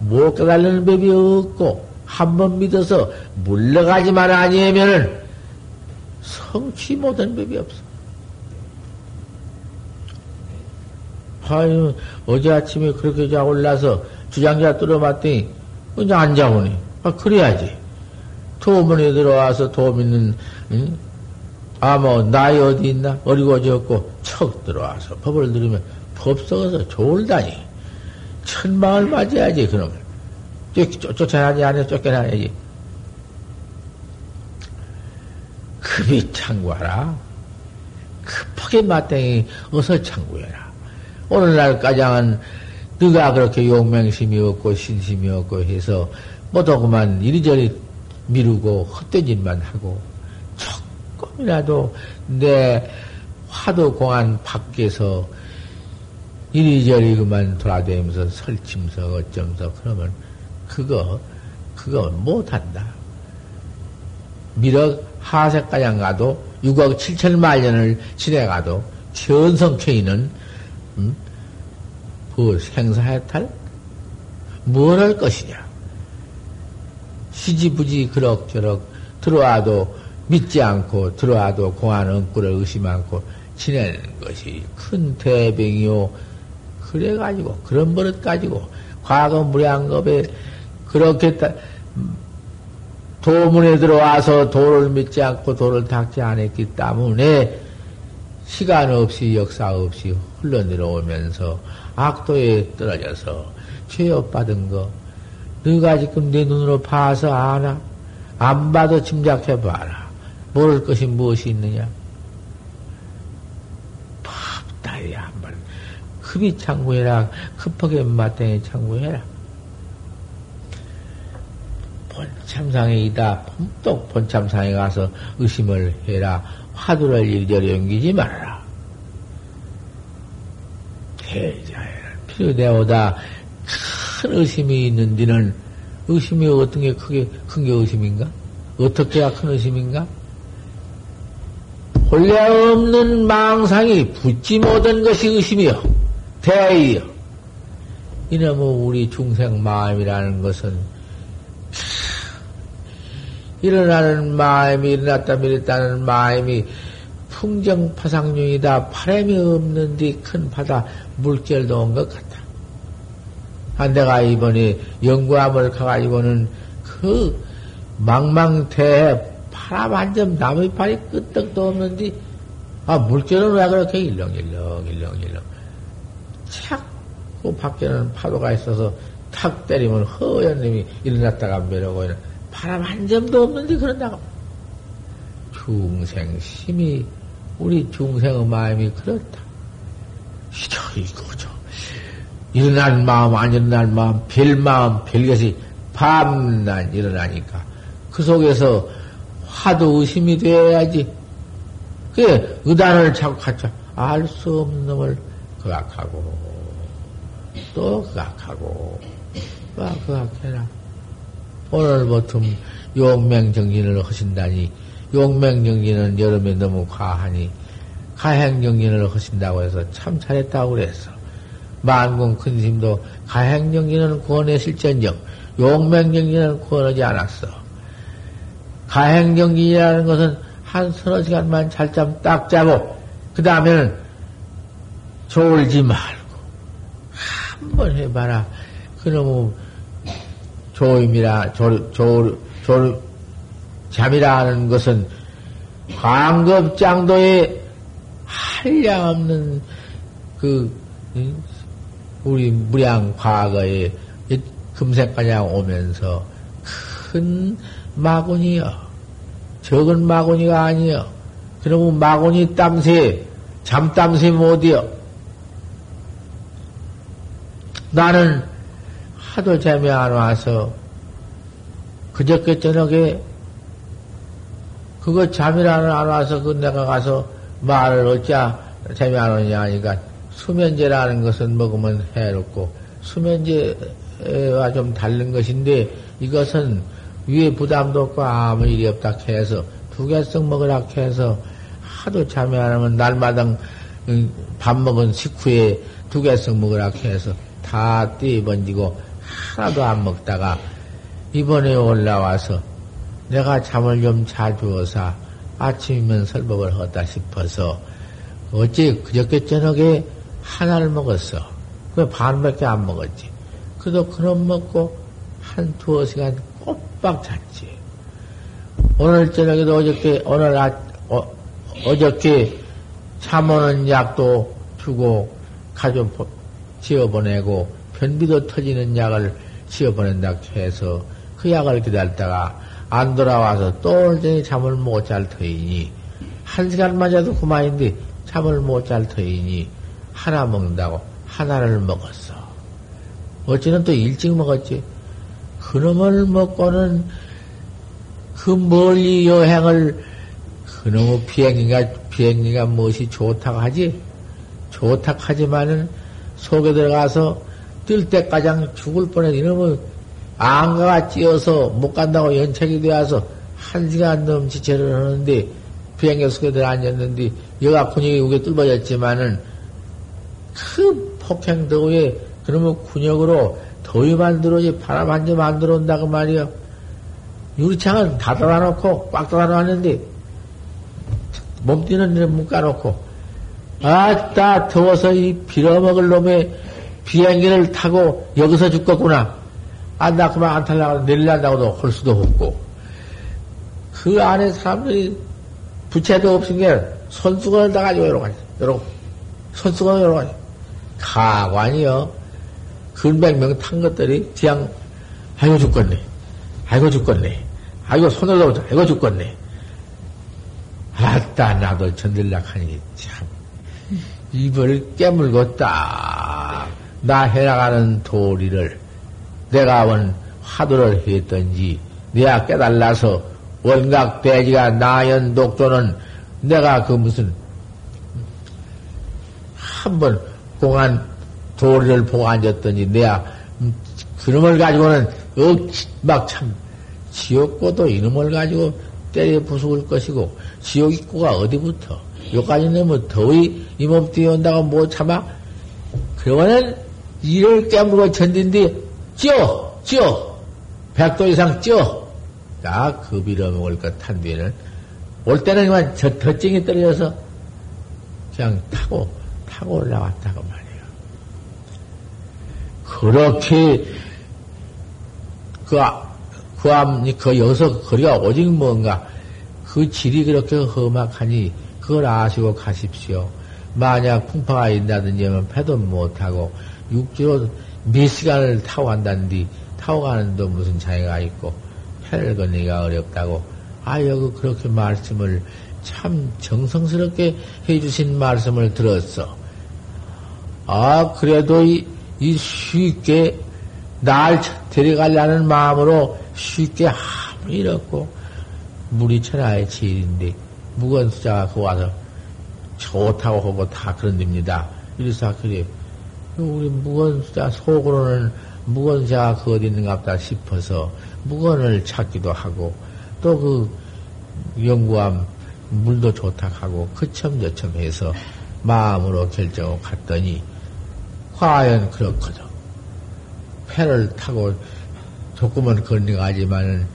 A: 못 깨달는 법이 없고 한 번 믿어서 물러가지만 아니면은 성취 못한 법이 없어. 아유, 어제 아침에 그렇게 자 올라서 주장자 뚫어봤더니 그냥 앉아오니. 아, 그래야지. 도문에 들어와서 도 믿는, 응? 아, 뭐, 나이 어디 있나? 어리고 졌고, 척 들어와서 법을 들으면 법 썩어서 졸다니. 천망을 맞아야지. 쫓, 쫓아나지 않아 쫓겨나야지. 급히 창구하라. 급하게 마땅히 어서 창구해라. 오늘날 까장은 네가 그렇게 용맹심이 없고 신심이 없고 해서 뭐도 그만 이리저리 미루고 헛된 짓만 하고 조금이라도 내 화도 공안 밖에서 이리저리 그만 돌아다니면서 설침서 어쩌면서 그러면 그거 그거 못한다. 미륵 하색가장 가도 6억 7천 만 년을 지내가도 천성케이는 음? 그 생사해탈 뭘 할 것이냐? 시지부지 그럭저럭 들어와도 믿지 않고 들어와도 공안 엉꾸를 의심 않고 지내는 것이 큰 대병이요. 그래가지고 그런 버릇 가지고 과거 무량겁에 그렇게 따, 도문에 들어와서 도를 믿지 않고 도를 닦지 않았기 때문에 시간 없이 역사 없이 흘러내려오면서 악도에 떨어져서 죄업 받은 거 너가 지금 내 눈으로 봐서 아나? 안 봐도 짐작해 봐라. 모를 것이 무엇이 있느냐? 밥다이 한번 급히 창구해라. 급하게 마땅히 창구해라. 본참상에 이다. 또 본참상에 가서 의심을 해라. 화두를 일절히 옮기지 말아라. 대자해라. 필요되오다. 큰 의심이 있는 데는 의심이 어떤 게 크게, 큰 게 의심인가? 어떻게야 큰 의심인가? 본래 없는 망상이 붙지 못한 것이 의심이요. 대의요. 이놈의 우리 중생 마음이라는 것은 일어나는 마음이 일어났다 밀었다는 마음이 풍정파상중이다. 바람이 없는 데 큰 바다 물결도 온 것 같다. 아, 내가 이번에 연구함을 가가지고는 그 망망대해 바람 한점 나무이파리 끄떡도 없는데 아 물결은 왜 그렇게 일렁일렁 일렁일렁 자꾸 밖에는 파도가 있어서 탁 때리면 허연 놈이 일어났다가 매려고 바람 한 점도 없는데 그런다고 중생 심이 우리 중생의 마음이 그렇다. 이거죠. 일어날 마음, 안 일어날 마음, 별 마음, 별것이 밤낮 일어나니까 그 속에서 화도 의심이 되어야지. 그게 의단을 자꾸 갖자. 알수 없는 놈을 그악하고, 또 그악하고, 또 그악해라. 오늘 보통 용맹정진을 하신다니, 용맹정진은 여름에 너무 과하니, 가행정진을 하신다고 해서 참 잘했다고 그랬어. 만공 큰 스님도 가행정진은 구원했을전정 용맹정진은 구원하지 않았어. 가행정진이라는 것은 한 서너 시간만 잘 잠 딱 자고 그 다음에는 졸지 말고 한번 해봐라. 그놈의 조임이라 졸, 졸, 졸, 잠이라는 것은 광급장도에 한량 없는 그 우리 무량 과거에 금색가냥 오면서 큰 마군이여. 적은 마군이가 아니여. 그러면 마곤이 땀새, 잠땀새 못이여. 나는 하도 잠이 안 와서 그저께 저녁에 그거 잠이라는 안 와서 그 내가 가서 말을 어찌 잠이 안 오냐 하니까 수면제라는 것은 먹으면 해롭고 수면제와 좀 다른 것인데 이것은 위에 부담도 없고 아무 일이 없다 해서 두 개씩 먹으라 해서 하도 잠이 안 오면 날마다 밥 먹은 식후에 두 개씩 먹으라 해서 다 뛰어번지고 하나도 안 먹다가 이번에 올라와서 내가 잠을 좀 자주어서 아침이면 설법을 하다 싶어서 어째 그저께 저녁에 하나를 먹었어. 그 반밖에 안 먹었지. 그래도 그놈 먹고 한 두어 시간 꼬박 잤지. 오늘 저녁에도 어저께, 오늘 아, 어, 어저께 잠오는 약도 주고 가좀 지어보내고 변비도 터지는 약을 지어보낸다 해서 그 약을 기다렸다가 안 돌아와서 또 온전히 잠을 못 잘 터이니 한 시간만 자도 그만인데 잠을 못 잘 터이니 하나 먹는다고 하나를 먹었어. 어찌는 또 일찍 먹었지. 그놈을 먹고는 그 멀리 여행을 그놈의 비행기가 비행기가 무엇이 좋다고 하지? 좋다고 하지만은 속에 들어가서 뜰 때까지 죽을 뻔해 이놈의 안가가 찌어서 못 간다고 연착이 되어서 한 시간 넘지체를 하는데 비행기 속에 들어 앉았는데 여가 근육이 우게 뚫어졌지만은 그 폭행 더위에 그러면 근육으로 더위 만 들어지 바람 한 점 안 들어온다고 말이요. 유리창은 다 닫아놓고 꽉 닫아놨는데 몸뛰는 데 묶어놓고 아따 더워서 이 빌어먹을 놈의 비행기를 타고 여기서 죽겠구나. 아, 나 그만 안 탈라고 내릴란다고도 할 수도 없고. 그 안에 사람들이 부채도 없은 게 손수건을 다 가지고 여러 가지. 여러, 손수건 여러 가지. 가관이요. 근백 명 탄 것들이 그냥, 아이고 죽겠네. 아이고 죽겠네. 아이고 손을 넣어 아이고 죽겠네. 아따, 나도 전들락하니 참. 입을 깨물고 딱, 나 해나가는 도리를 내가 원 화두를 했던지, 내가 깨달라서 원각 대지가 나연 독조는 내가 그 무슨, 한번 공안 도리를 보고 앉았더니 내가 그놈을 가지고는 막 참, 지옥고도 이놈을 가지고 때려 부수을 것이고, 지옥 입구가 어디부터? 여기까지 내면 더위 이몸 뛰어온다고 못 참아? 그러면은 이를 깨물고 견딘뒤 쪄! 쪄! 백도 이상 쪄! 나 급이러 먹을 것한 뒤에는 올 때는 그만 저 덧쟁이 떨어져서 그냥 타고, 타고 올라왔다고 말이에요. 그렇게 그, 그 암, 그 여기서 거리가 오직 뭔가 그 질이 그렇게 험악하니 그걸 아시고 가십시오. 만약 풍파가 있다든지 하면 패도 못하고 육지로 몇 시간을 타고 간다는데 타고 가는데 무슨 차이가 있고 건너기가 어렵다고 아 여기 그렇게 말씀을 참 정성스럽게 해주신 말씀을 들었어. 아 그래도 이, 이 쉽게 날 데려가려는 마음으로 쉽게 아무리 이렇고 물이 천하의 지일인데 무건 수자가 그 와서 좋다고 하고 다 그런 됩니다. 이래서 그래. 우리 무건수자 속으로는 무건자가 그 어디 있는가 보다 싶어서 무건을 찾기도 하고 또 그 연구함 물도 좋다 하고 그첨저첨 해서 마음으로 결정하고 갔더니 과연 그렇거든. 패를 타고 조금은 건너가지만은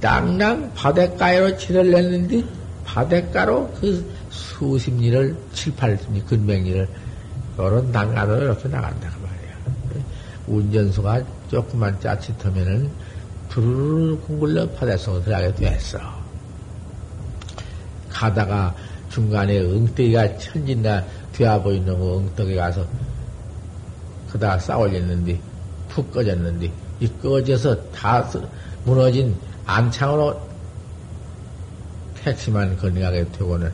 A: 땅랑 바닷가로 치를 냈는데 바닷가로 그 수십 리를, 칠, 팔 근백 리를 요런 난간으로 이렇게 나간다 그 말이야. 운전수가 조금만 짜릿하면은 두루루 굴러 바닷속으로 들어가게 됐어. 가다가 중간에 엉덩이가 천진나 되어 보이는 엉덩이 가서 그다 싸올렸는데 푹 꺼졌는데 이 꺼져서 다 무너진 안창으로 택시만 건너가게 되고는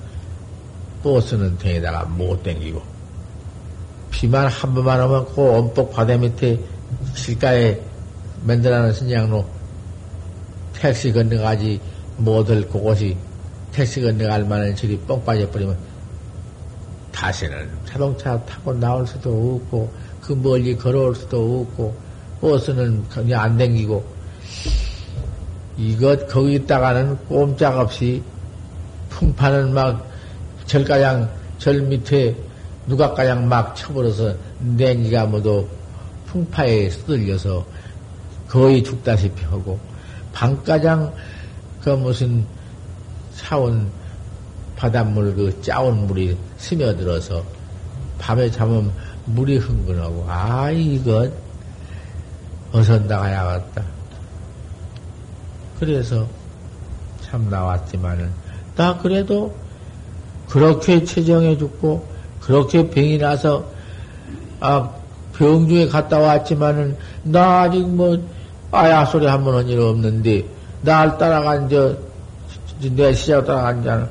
A: 버스는 댕에다가 못 댕기고 비만 한 번만 오면 그 엄폭 바다 밑에 길가에 만들어놓은 신장로 택시 건너가지 못할 그곳이 택시 건너갈 만한 길이 뻥 빠져버리면 다시는 자동차 타고 나올 수도 없고 그 멀리 걸어올 수도 없고 버스는 그냥 안 댕기고 이것 거기 있다가는 꼼짝없이 풍파는 막 절가양 절 밑에 누가 가양 막 쳐버려서 냉기가 모두 풍파에 쓰들려서 거의 죽다시피 하고 방가장 그 무슨 차온 바닷물 그 짜온 물이 스며들어서 밤에 자면 물이 흥건하고 아 이것 어서 나가야겠다. 그래서 참 나왔지만은 나 그래도 그렇게 체정해 죽고 그렇게 병이 나서 아 병중에 갔다 왔지만은 나 아직 뭐 아야 소리 한 번 한 일 없는데 날 따라간 저 내 시작 따라간 자는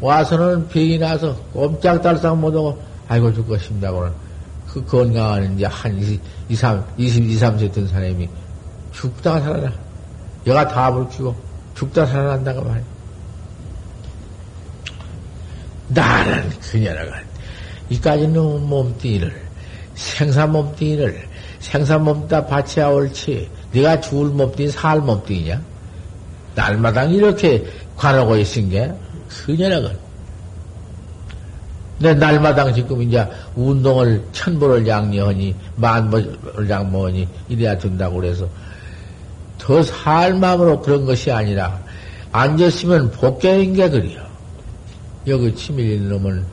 A: 와서는 병이 나서 꼼짝달싹 못하고 아이고 죽고 싶다고는 그 건강한 이제 한 20, 23, 22, 3세 된 사람이 죽다가 살아나. 얘가 다 불키고 죽다 살아난다고 말이야. 나는 그녀라가 이까지는 몸뚱이를 생사 몸뚱이를 생사 몸뚱다 바치야 옳지 네가 죽을 몸뚱이 살 몸뚱이냐 날마다 이렇게 관하고 있은 게 그녀라건 내 날마당 지금 이제 운동을 천보를 양녀하니 만보를 양모하니 이래야 된다고 그래서 더 살 마음으로 그런 것이 아니라 앉았으면 복개인 게 그래요. 여기 치밀린 놈은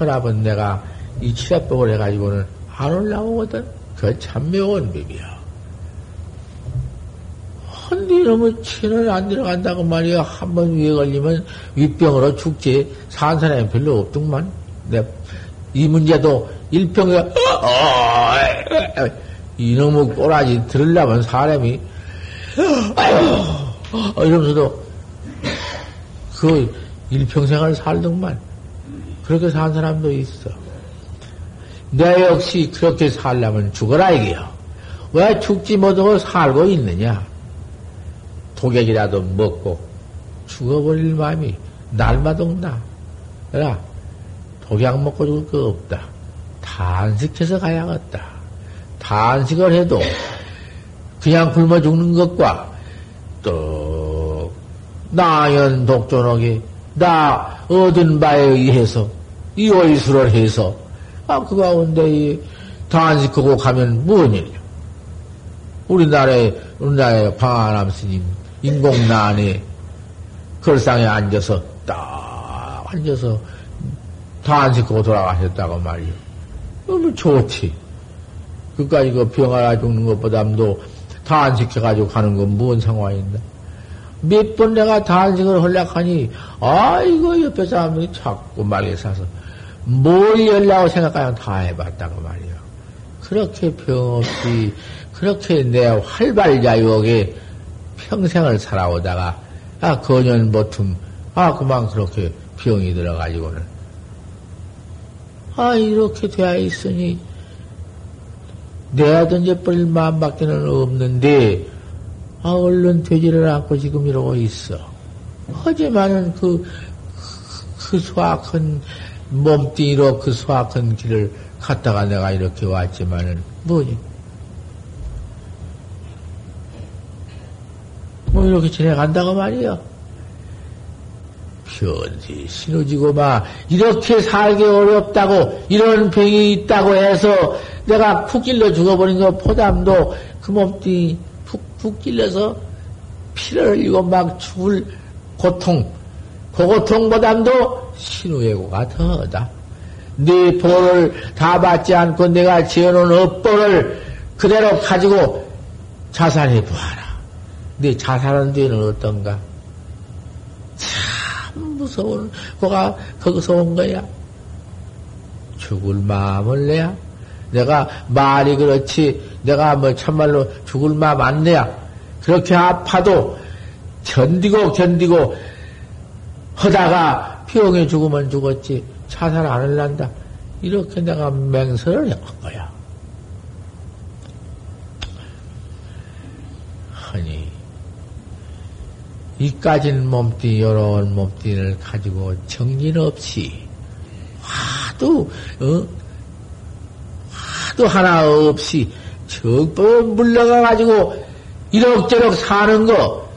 A: 허랍은 내가 이 치료법을 해가지고는 안 올라오거든. 그 참 묘한 법이야. 헌디 놈은 치는 안 들어간다고 말이야. 한 번 위에 걸리면 윗병으로 죽지. 산 사람이 별로 없더만. 내, 이 문제도 일평에, 어, 어, 이놈의 꼬라지 들으려면 사람이, 어, 이러면서도 그 일평생을 살더만. 그렇게 산 사람도 있어. 내 역시 그렇게 살려면 죽어라 이게요. 왜 죽지 못하고 살고 있느냐? 독약이라도 먹고 죽어버릴 마음이 날마다 온다. 그라 독약 먹고 죽을 거 없다. 단식해서 가야겠다. 단식을 해도 그냥 굶어 죽는 것과 또 나연 독존하게 나 얻은 바에 의해서 이 월수를 해서 아 그 가운데 이 단식하고 가면 무슨 일이냐? 우리나라에 우리나라의 방한암 스님 인공난에 걸상에 앉아서 딱 앉아서 단식하고 돌아가셨다고 말이요. 너무 좋지. 그까지 그 병하라 죽는 것보다도 단식해가지고 가는 건 무슨 상황인데. 몇 번 내가 단식을 하려하니, 아, 이거 옆에 사람들이 자꾸 말에 사서, 뭘 열라고 생각하면 다 해봤다고 말이요. 그렇게 병 없이, 그렇게 내 활발자유하게 평생을 살아오다가, 아, 거년 보틈, 아, 그만 그렇게 병이 들어가지고는. 아, 이렇게 되어 있으니, 내야 던져버릴 마음밖에는 없는데, 아, 얼른 되지를 않고 지금 이러고 있어. 하지만은 그, 그 수확한 몸뚱이로 그 수확한 길을 갔다가 내가 이렇게 왔지만은, 뭐지? 뭐 이렇게 지내간다고 말이요. 편지 신어지고 막 이렇게 살기 어렵다고 이런 병이 있다고 해서 내가 푹 길러 죽어버린 거 포담도 그 몸뚱이 푹푹 길러서 피를 흘리고 막 죽을 고통 그 고통보담도 신우예고가 더하다. 네 보를 다 받지 않고 내가 지어놓은 업보를 그대로 가지고 자살해 보아라. 네 자살한 뒤에는 어떤가? 참 무서운 거가 거기서 온 거야. 죽을 마음을 내야. 내가 말이 그렇지. 내가 뭐 참말로 죽을 마음 안 내야. 그렇게 아파도 견디고 견디고 하다가 병에 죽으면 죽었지 자살 안 할란다. 이렇게 내가 맹설을 한 거야. 하니 이까진 몸띠 여러운 몸띠를 가지고 정신없이 하도 어? 하도 하나 없이 적법 물러가 가지고 이럭저럭 사는 거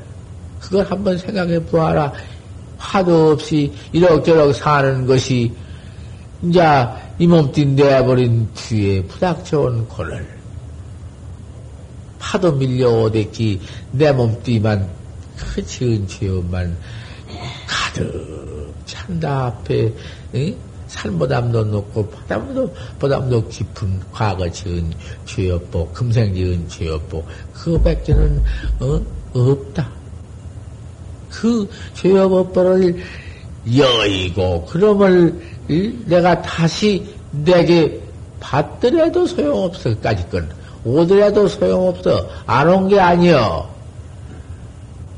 A: 그걸 한번 생각해 보아라. 화도 없이 이럭저럭 사는 것이 이제 이 몸띠 내버린 뒤에 부닥쳐온 골을 파도 밀려오댔기 내 몸띠만 그 지은 죄업만 가득 찬다 앞에 응? 산보담도 높고 바담도 보담도 깊은 과거 지은 죄업보 금생 지은 죄업보 그 백제는 어? 없다. 그 죄업보를 여의고 그럼을 내가 다시 내게 받더라도 소용없어 까짓 건 오더라도 소용없어 안 온 게 아니여.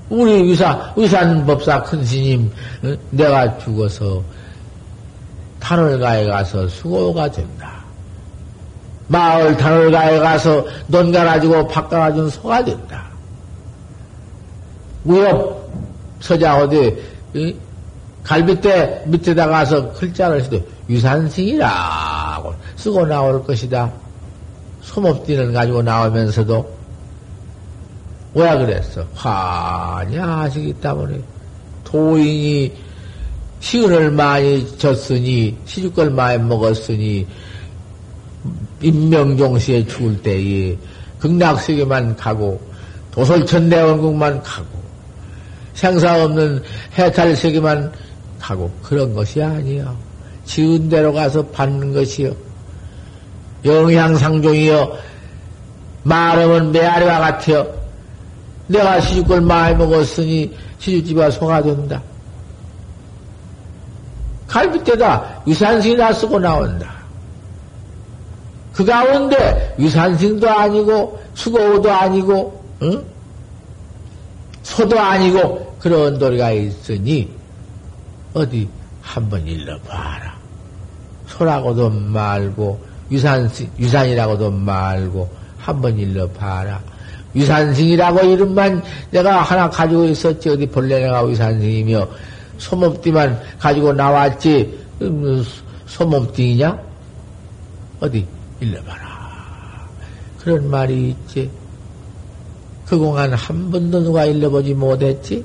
A: 우리 위사 위산법사 큰 스님 어? 내가 죽어서 단월가에 가서 수고가 된다. 마을 단월가에 가서 논 갈아주고 밥 갈아준 소가 된다. 무협 서자 어디 갈빗대 밑에다 가서 글자를 써도 유산승이라고 쓰고 나올 것이다. 소목띠는 가지고 나오면서도 왜 그랬어? 화냐하시기 때문에 도인이 시은을 많이 졌으니, 시주걸 많이 먹었으니, 임명종시에 죽을 때에 극락세계만 가고, 도솔천대원국만 가고, 생사 없는 해탈 세계만 가고, 그런 것이 아니요. 지은 대로 가서 받는 것이요. 영향상종이요. 말하면 메아리와 같아요. 내가 시주걸 많이 먹었으니 시주집에 소가 된다. 갈빗대다 위산승이다 쓰고 나온다. 그 가운데 위산승도 아니고 수고도 아니고 응? 소도 아니고 그런 도리가 있으니 어디 한번 일러봐라. 소라고도 말고 위산 위산이라고도 말고 한번 일러봐라. 위산승이라고 이름만 내가 하나 가지고 있었지 어디 본래 내가 위산승이며 소몸띠만 가지고 나왔지, 음, 소몸띠냐? 어디, 일러봐라. 그런 말이 있지. 그 공안 한 번도 누가 일러보지 못했지?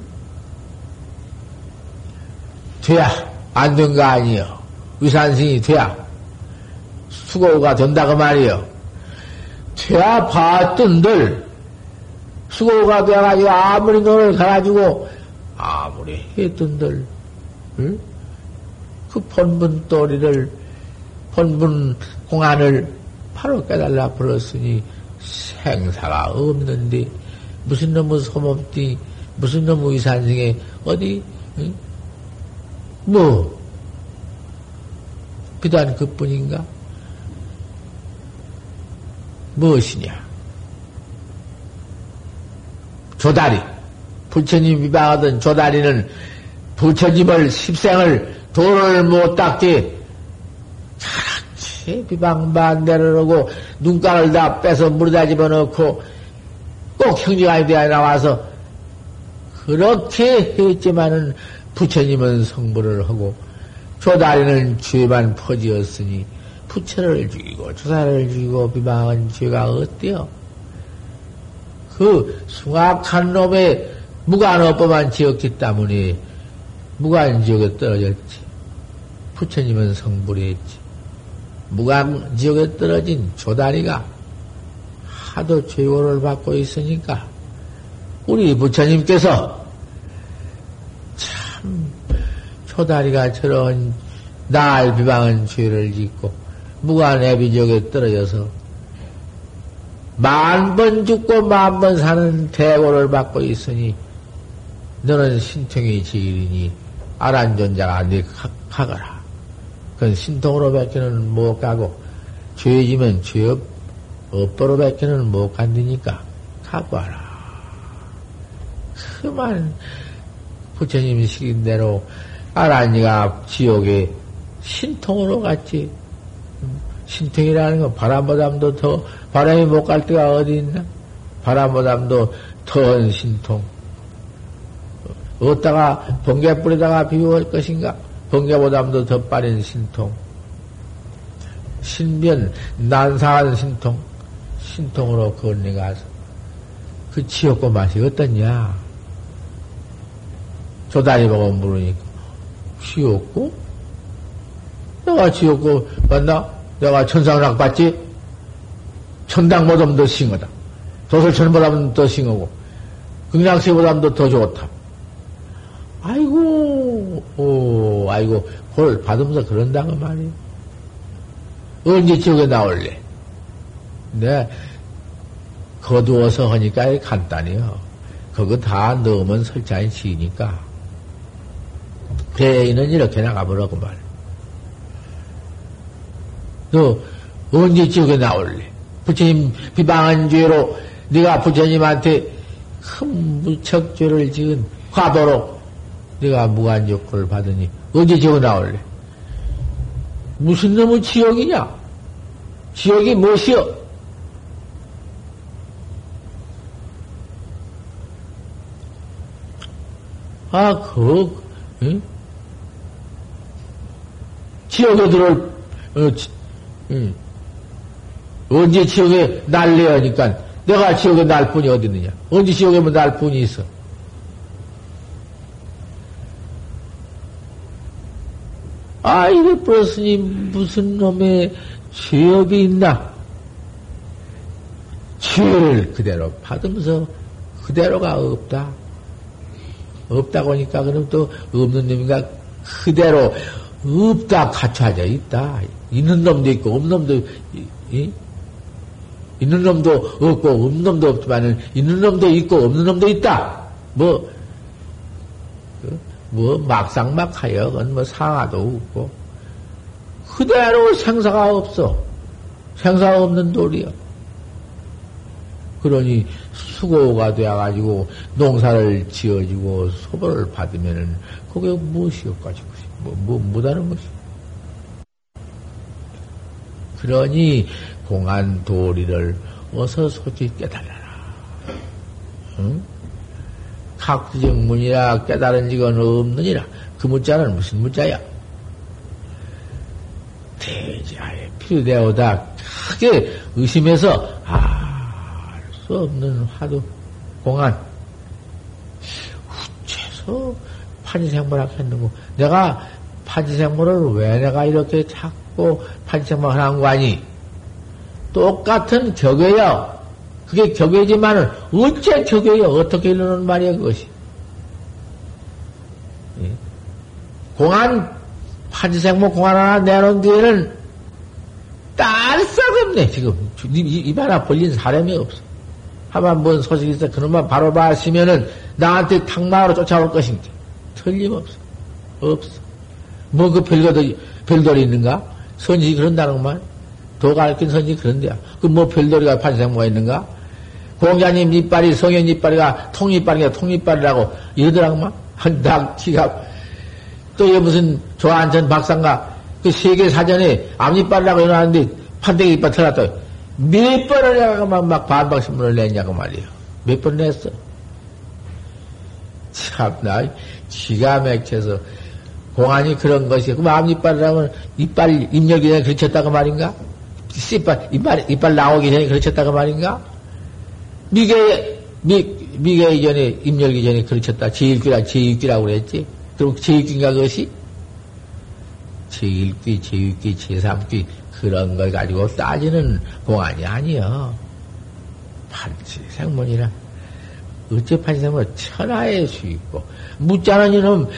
A: 돼야, 안 된 거 아니여. 위산승이 돼야. 수고가 된다고 말이여. 돼야 봤던들, 수고가 돼가지고 아무리 너를 가가지고 아무리 했던들, 응? 그 본분 또리를, 본분 공안을 바로 깨달라 버렸으니 생사가 없는데, 무슨 놈의 소몸띠, 무슨 놈의 위산생에 어디, 응? 뭐, 비단 그 뿐인가? 무엇이냐? 조다리. 부처님 비방하던 조다리는 부처님을 십생을 돈을 못 닦지 그렇지 비방만 내려놓고 눈가를 다 빼서 물에다 집어넣고 꼭 형제가 되어 나와서 그렇게 했지만은 부처님은 성불을 하고 조다리는 죄만 퍼지었으니 부처를 죽이고 조사를 죽이고 비방한 죄가 어때요? 그 숭악한 놈의 무관업법만 지었기 때문에 무관지옥에 떨어졌지. 부처님은 성불했지. 무관지옥에 떨어진 조다리가 하도 죄고를 받고 있으니까 우리 부처님께서 참 조다리가 저런 날 비방한 죄를 짓고 무관애비지옥에 떨어져서 만 번 죽고 만 번 사는 대고를 받고 있으니 너는 신통이 지일이니 아란존자가 네 가거라. 그건 신통으로 밖에는 못 가고 죄지면 죄업 업보로 밖에는 못 간다니까 갖고 와라. 그만 부처님이 시킨 대로 아란이가 지옥에 신통으로 갔지. 신통이라는 건 바람보담도 더, 바람이 못갈 데가 어디 있나? 바람보담도 더한 신통. 어디다가 번개 뿌리다가 비유할 것인가? 번개보담도 더 빠른 신통. 신변, 난사한 신통. 신통으로 건너가서 그 지옥고 맛이 어떻냐? 조다리 보고 물으니까 지옥고? 내가 지옥고 맞나? 내가 천상락 봤지? 천당 보다도 더 싱하다. 도설천보다도 더 싱하고 극량세보다도 더 좋다. 아이고, 오, 아이고, 볼 받으면서 그런다고 말이야. 언제 지옥에 나올래? 네, 거두어서 하니까 간단해요. 그거 다 넣으면 설자인 지니까. 배에는 이렇게 나가보라고 말. 너 언제 지옥에 나올래? 부처님 비방한 죄로 네가 부처님한테 큰 무척 죄를 지은 화도로 네가 무관욕을 받으니 언제 지옥에 나올래? 무슨 놈의 지옥이냐? 지옥이 무엇이여? 아, 그, 응? 지옥에 들어올, 어, 지, 응. 언제 지옥에 날래야 하니까 내가 지옥에 날 뿐이 어디 있느냐? 언제 지옥에 뭐날 뿐이 있어? 아, 이래 버렸으니 무슨 놈의 죄업이 있나? 죄를 그대로 받으면서 그대로가 없다. 없다고 하니까 그럼 또 없는 놈인가 그대로 없다 갖춰져 있다. 있는 놈도 있고 없는 놈도 이? 있는 놈도 없고 없는 놈도 없지만은 있는 놈도 있고 없는 놈도 있다. 뭐, 그, 뭐 막상 막하여 그건 뭐 상하도 없고 그대로 생사가 없어. 생사가 없는 돌이요. 그러니 수고가 되어가지고 농사를 지어주고 소벌을 받으면은 그게 무엇이었가지고 뭐, 뭐, 못하는 것이. 그러니 공안 도리를 어서 솔직히 깨달아라. 응? 각지정문이라 깨달은 지은 없느니라. 그 문자는 무슨 문자야? 대지하에 필요되오다 크게 의심해서 아, 수 없는 화두, 공안. 우체서 판지생물학 했는고. 내가 판지생물을 왜 내가 이렇게 자꾸 판지생물 하는 거 아니? 똑같은 격외야. 그게 격외지만은 어째 격외야? 어떻게 이러는 말이야, 그것이. 예? 공안, 판지생물 공안 하나 내놓은 뒤에는 딸싹 없네, 지금. 입 하나 벌린 사람이 없어. 하만 뭔 소식이 있어. 그놈만 바로 봤으면은 나한테 탁마로 쫓아올 것인데. 틀림없어. 없어. 뭐 그 별거도, 별돌이 있는가? 선지 그런다는 말. 도가 알긴 선지 그런데야. 그 뭐 별돌이가 판생모가 있는가? 공자님 이빨이 성현 이빨이가 통이빨이가 통이빨이라고 이러더라고만. 나 기가 또얘 무슨 조한천 박사인가 그 세계 사전에 앞니빨이라고 해놨는데 판때기 이빨 털었다. 몇 번을 내가 막, 막 반박신문을 냈냐고 말이에요. 몇 번 냈어. 참 나, 기가 막혀서, 공안이 그런 것이, 그럼 앞니빨이라면 이빨, 입력이 전에 그르쳤다고 말인가? 씨빨, 이빨, 이빨 나오기 전에 그르쳤다고 말인가? 미개, 미, 미개 이전에, 입력이 전에 그르쳤다. 제일귀라, 제일귀라고 그랬지? 그럼 제일귀인가 그것이? 제일귀, 제일귀, 제삼귀, 그런 걸 가지고 따지는 공안이 아니여. 판치 생문이라. 어째 판치 생문 천하의 수있고 묻자는 이놈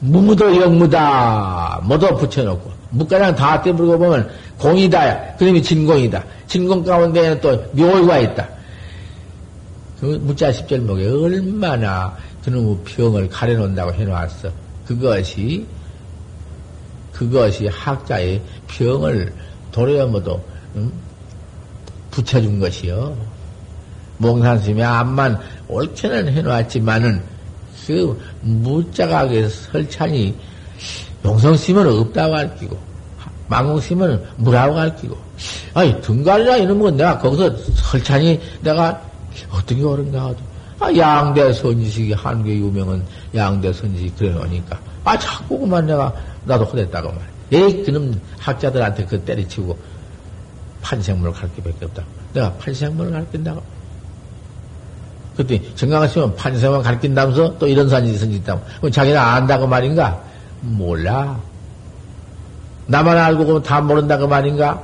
A: 무무도 영무다. 뭐도 붙여놓고 묵가랑 다 떼물고 보면 공이다. 그놈이 진공이다. 진공 가운데에는 또 묘가 있다. 그 무자 십절목에 얼마나 그놈의 병을 가려놓는다고 해놓았어. 그것이 그것이 학자의 병을 도래어모도 응? 붙여준 것이요. 몽산스님이 암만 옳게는 해놓았지만은 그 무자각의 설찬이 용성 심은 없다고 가르치고, 망공 심은 무라고 가르치고, 아니, 등갈이나 이런 건 내가 거기서 설찬이 내가 어떤 게 옳은가 하도, 아, 양대 선지식이 한국의 유명한 양대 선지식 그래 놓으니까, 아, 자꾸 그만 내가, 나도 혼냈다고 말이야. 에이, 그놈 학자들한테 그 때리치고, 판생물을 가르쳐 밖에 없다. 내가 판생물을 가르친다고. 그때 정강하시면 판생만 가르친다면서 또 이런 산이 있으니까 그럼 자기는 안다고 말인가? 몰라. 나만 알고 그러면 다 모른다고 말인가?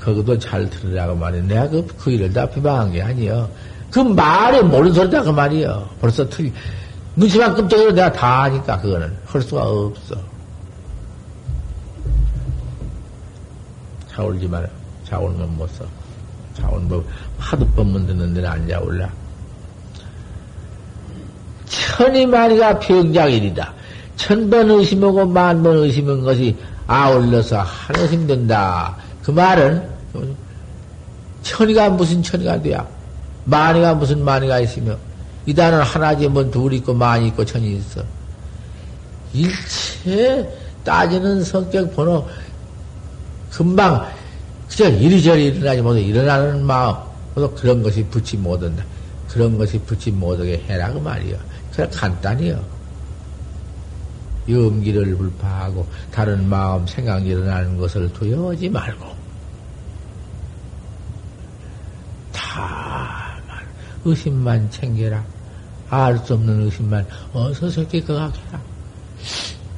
A: 그것도 잘 들으라고 말이야. 내가 그, 그 일을 다 비방한 게 아니여. 그 말에 모르는 소리다 그 말이여. 벌써 틀, 눈치만 끔찍해도 내가 다 아니까 그거는 할 수가 없어. 자올지 마라. 자올면 못 써. 자올 뭐 하도 법문 듣는 데는 안 자올라. 천이 마리가 병작일이다. 천 번 의심하고 만 번 의심한 것이 아울러서 하나 힘든다. 그 말은 천이가 무슨 천이가 돼야 만이가 무슨 만이가 있으며 이단은 하나지 뭔 둘이 있고 만이 있고 천이 있어. 일체 따지는 성격 번호 금방 그저 이리저리 일어나지 못해 일어나는 마음 또 그런 것이 붙지 못한다. 그런 것이 붙지 못하게 해라 그 말이여. 그래 간단히요. 염기를 불파하고 다른 마음 생각 일어나는 것을 두려워하지 말고 다 의심만 챙겨라. 알 수 없는 의심만 어서 저기 그각해라.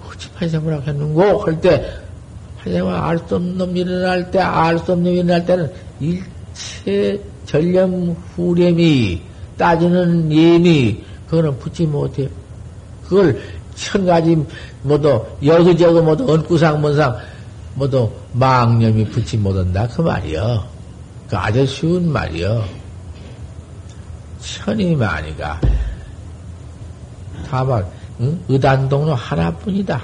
A: 어찌 판생을 하겠는고 할때 판생을 알수 없는 놈 일어날 때 알 수 없는 놈 일어날 때는 일체 전념 후렴이 따지는 예미 그거는 붙지 못해. 그걸 천 가지 모두 여기저기 모두 언구상 뭔상 모두 망념이 붙지 못한다 그 말이여. 그 아주 쉬운 말이여. 천이 많이가 다만 응? 의단동로 하나뿐이다.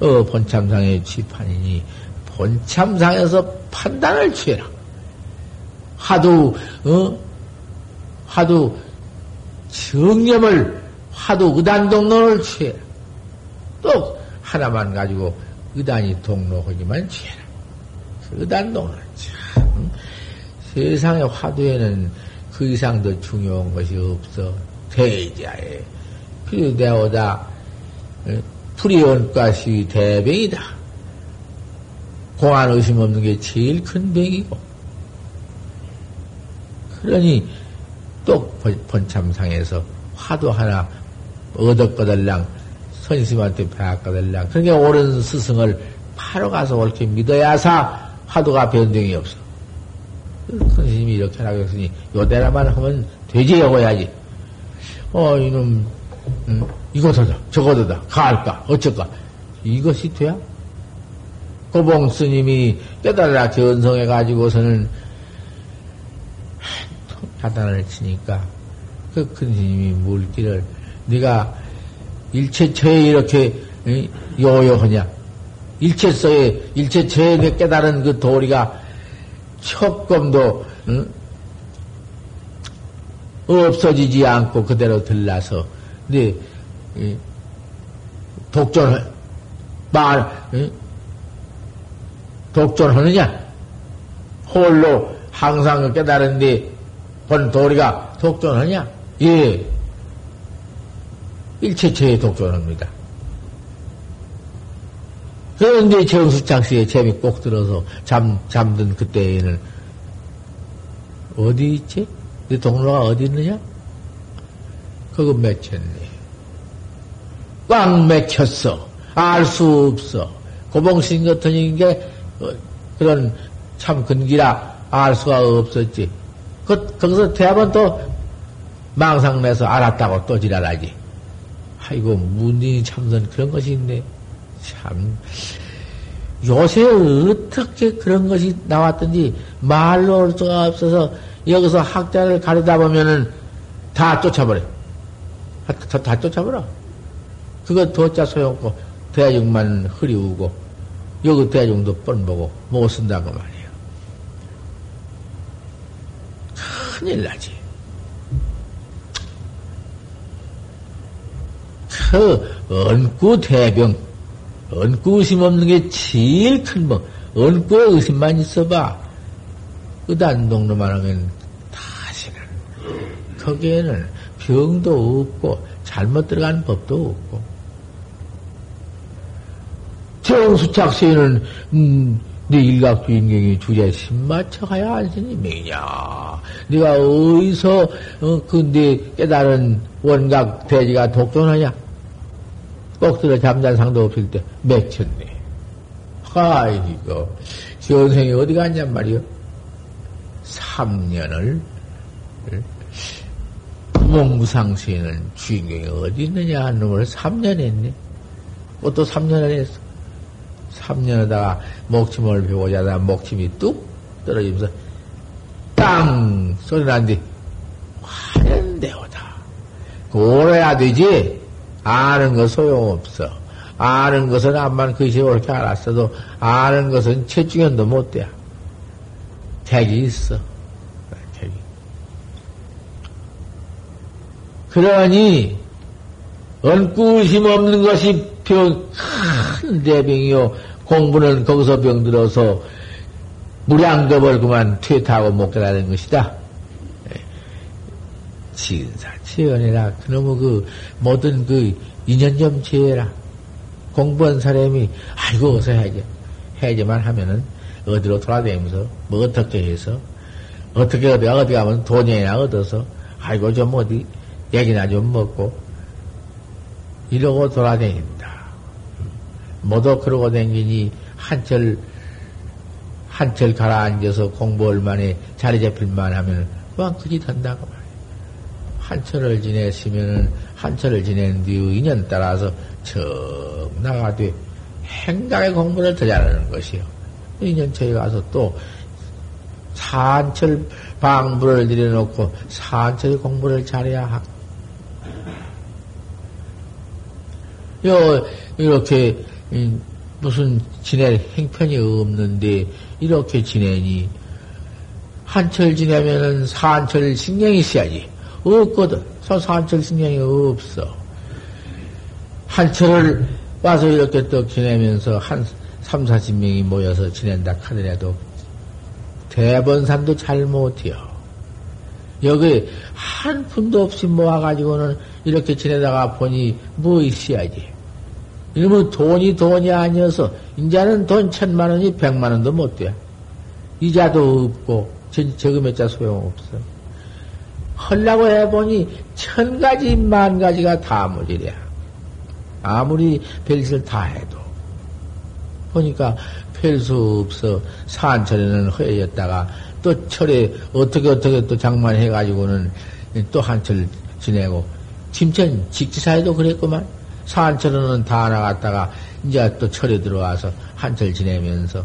A: 어 본참상의 취판이니 본참상에서 판단을 취해라. 하도 어 하도 정념을 하도 의단 동로를 취해라. 또 하나만 가지고 의단이 동로하기만 취해라. 그 의단 동로를 참 세상의 화두에는 그 이상 더 중요한 것이 없어. 대자에 필요되오다. 불이원가시 대병이다. 공안 의심 없는 게 제일 큰 병이고. 그러니 또 번참상에서 화두 하나 얻었거들랑 선심한테 배웠거들랑 그러니까 옳은 스승을 바로 가서 옳게 믿어야사 화두가 변동이 없어. 선생님이 이렇게 하라고 했으니 요대라만 하면 되지 여고야지. 어 이놈 음, 이것하다 저것하다 가할까 어쩔까 이것이 돼야? 고봉 스님이 깨달아 전성해 가지고서는 하단을 치니까 그 큰 스님이 물기를 네가 일체처에 이렇게 요요하냐 일체서에 일체처에 깨달은 그 도리가 조금도 응? 없어지지 않고 그대로 들라서 네 독존 말 독존하느냐 홀로 항상 깨달은데 본 도리가 독존하냐? 예. 일체체에 독존합니다. 그런데 정수창씨의 재미 꼭 들어서 잠, 잠든 그때에는 어디 있지? 네 동로가 어디 있느냐? 그거 맺혔네. 꽉 맥혔어. 알 수 없어. 고봉신 같은 게 어, 그런 참 근기라 알 수가 없었지. 그, 거기서 대하면 또 망상 내서 알았다고 또 지랄하지. 아이고, 문인이 참선 그런 것이 있네. 참. 요새 어떻게 그런 것이 나왔던지 말로 올 수가 없어서 여기서 학자를 가르다 보면은 다 쫓아버려. 다, 다 쫓아버려. 그거 도자 소용없고 대중만 흐리우고 여기 대중도 뻔보고 못 쓴다고 말이야. 큰일 나지. 저 언구 대병, 언구 의심 없는 게 제일 큰 뭐, 언구에 의심만 있어봐. 의단 동로만 하면 다시는, 거기에는 병도 없고, 잘못 들어간 법도 없고. 정수착 세는, 음, 네 일각 주인경이 주제 신맞춰 가야 안스님이냐. 네가 어디서 어, 그네 깨달은 원각 대지가 독존하냐? 꼭 들어 잠잔 상도 없을 때 맥혔네. 아이고 현생이 어디 갔냔 말이요. 3년을 무몽무상시에는 주인공이 어디 있느냐 하는 놈을 3년 했네. 또 3년을 했어. 3년하다가 목침을 배우자 다 목침이 뚝 떨어지면서 땅 소리 난뒤 화련대오다. 오래야 되지. 아는 거 소용없어. 아는 것은 암만 그것이 옳게 알았어도 아는 것은 채중현도 못 돼. 택이 있어. 택이. 그러니 얹구심 없는 것이 병, 큰 대병이요. 공부는 거기서 병들어서 무량겁을 그만 퇴타하고 못 깨달은 것이다. 지은사, 지연해라. 그놈의 그, 모든 그, 인연 좀 지해라. 공부한 사람이, 아이고, 어서 해야지. 해야지만 하면은, 어디로 돌아다니면서, 뭐 어떻게 해서, 어떻게 어디, 어디 가면 돈이나 얻어서, 아이고, 좀 어디, 얘기나 좀 먹고, 이러고 돌아다닌다. 모두 그러고 댕기니 한철 한철 가라앉아서 공부 얼마에 자리 잡힐 만 하면 그만 그지 된다고. 한철을 지냈으면은 한철을 지낸 뒤의 인연 따라서 척 나가되 행각의 공부를 더 잘하는 것이요. 인연처에 가서 또 산철 방부를 들여놓고 산철 공부를 잘해야 하고. 요, 이렇게 무슨 지낼 행편이 없는데 이렇게 지내니 한철 지내면은 산철 신경이 있어야지 없거든. 산철 신경이 없어. 한철을 와서 이렇게 또 지내면서 한 3, 40명이 모여서 지낸다 하더라도 대번산도 잘 못해요. 여기 한 푼도 없이 모아가지고는 이렇게 지내다가 보니 뭐 있어야지. 이러면 돈이 돈이 아니어서, 이제는 돈 천만 원이 백만 원도 못 돼. 이자도 없고, 저금했자 소용없어. 헐라고 해보니 천 가지, 만 가지가 다 무질이야. 아무리 별짓을 다 해도. 보니까 별 수 없어. 산철에는 허해졌다가 또 철에 어떻게 어떻게 또 장만해가지고는 또 한철 지내고, 침천 직지사에도 그랬구만. 산철은 다 나갔다가 이제 또 철에 들어와서 한철 지내면서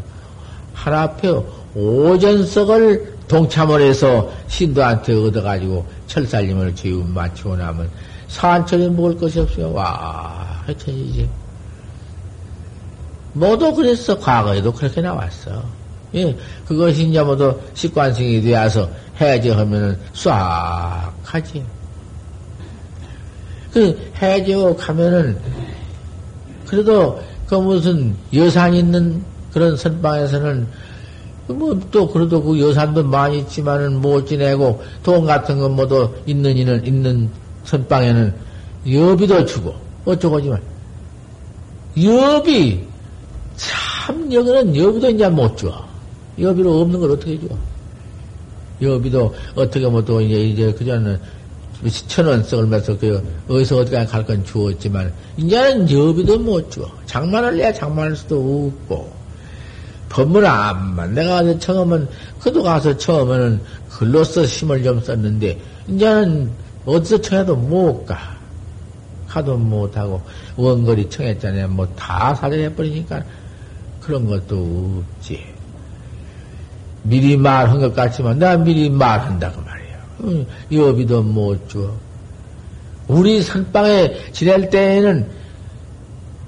A: 한 앞에 오전석을 동참을 해서 신도한테 얻어가지고 철살림을 지우 맞추고 나면 산철에 먹을 것이 없어요. 와, 해천이지. 모두 그랬어. 과거에도 그렇게 나왔어. 예, 그것이 이제 모두 식관성이 되어서 해야지 하면은 싹 하지. 그 해지고 가면은 그래도 그 무슨 여산 있는 그런 선방에서는 뭐 또 그래도 그 여산도 많이 있지만은 못 지내고 돈 같은 건 모두 있는 이는 있는 선방에는 여비도 주고 어쩌고지만 여비 참 여기는 여비도 이제 못 줘. 여비로 없는 걸 어떻게 줘? 여비도 어떻게 뭐또 이제 이제 그전은 천원 썩을면서 그 어디서 어디까지 갈건 주었지만 이제는 여비도 못 줘. 장만을 내야 장만할 수도 없고 법문 암만 내가 가서 처음은 그도 가서 처음에는 글로써 힘을 좀 썼는데 이제는 어디서 청해도 못 가. 가도 못하고 원거리 청했잖아요. 뭐 다 사전해버리니까 그런 것도 없지. 미리 말한 것 같지만 내가 미리 말한다 그 말이야. 여비도 못 줘. 우리 선방에 지낼 때에는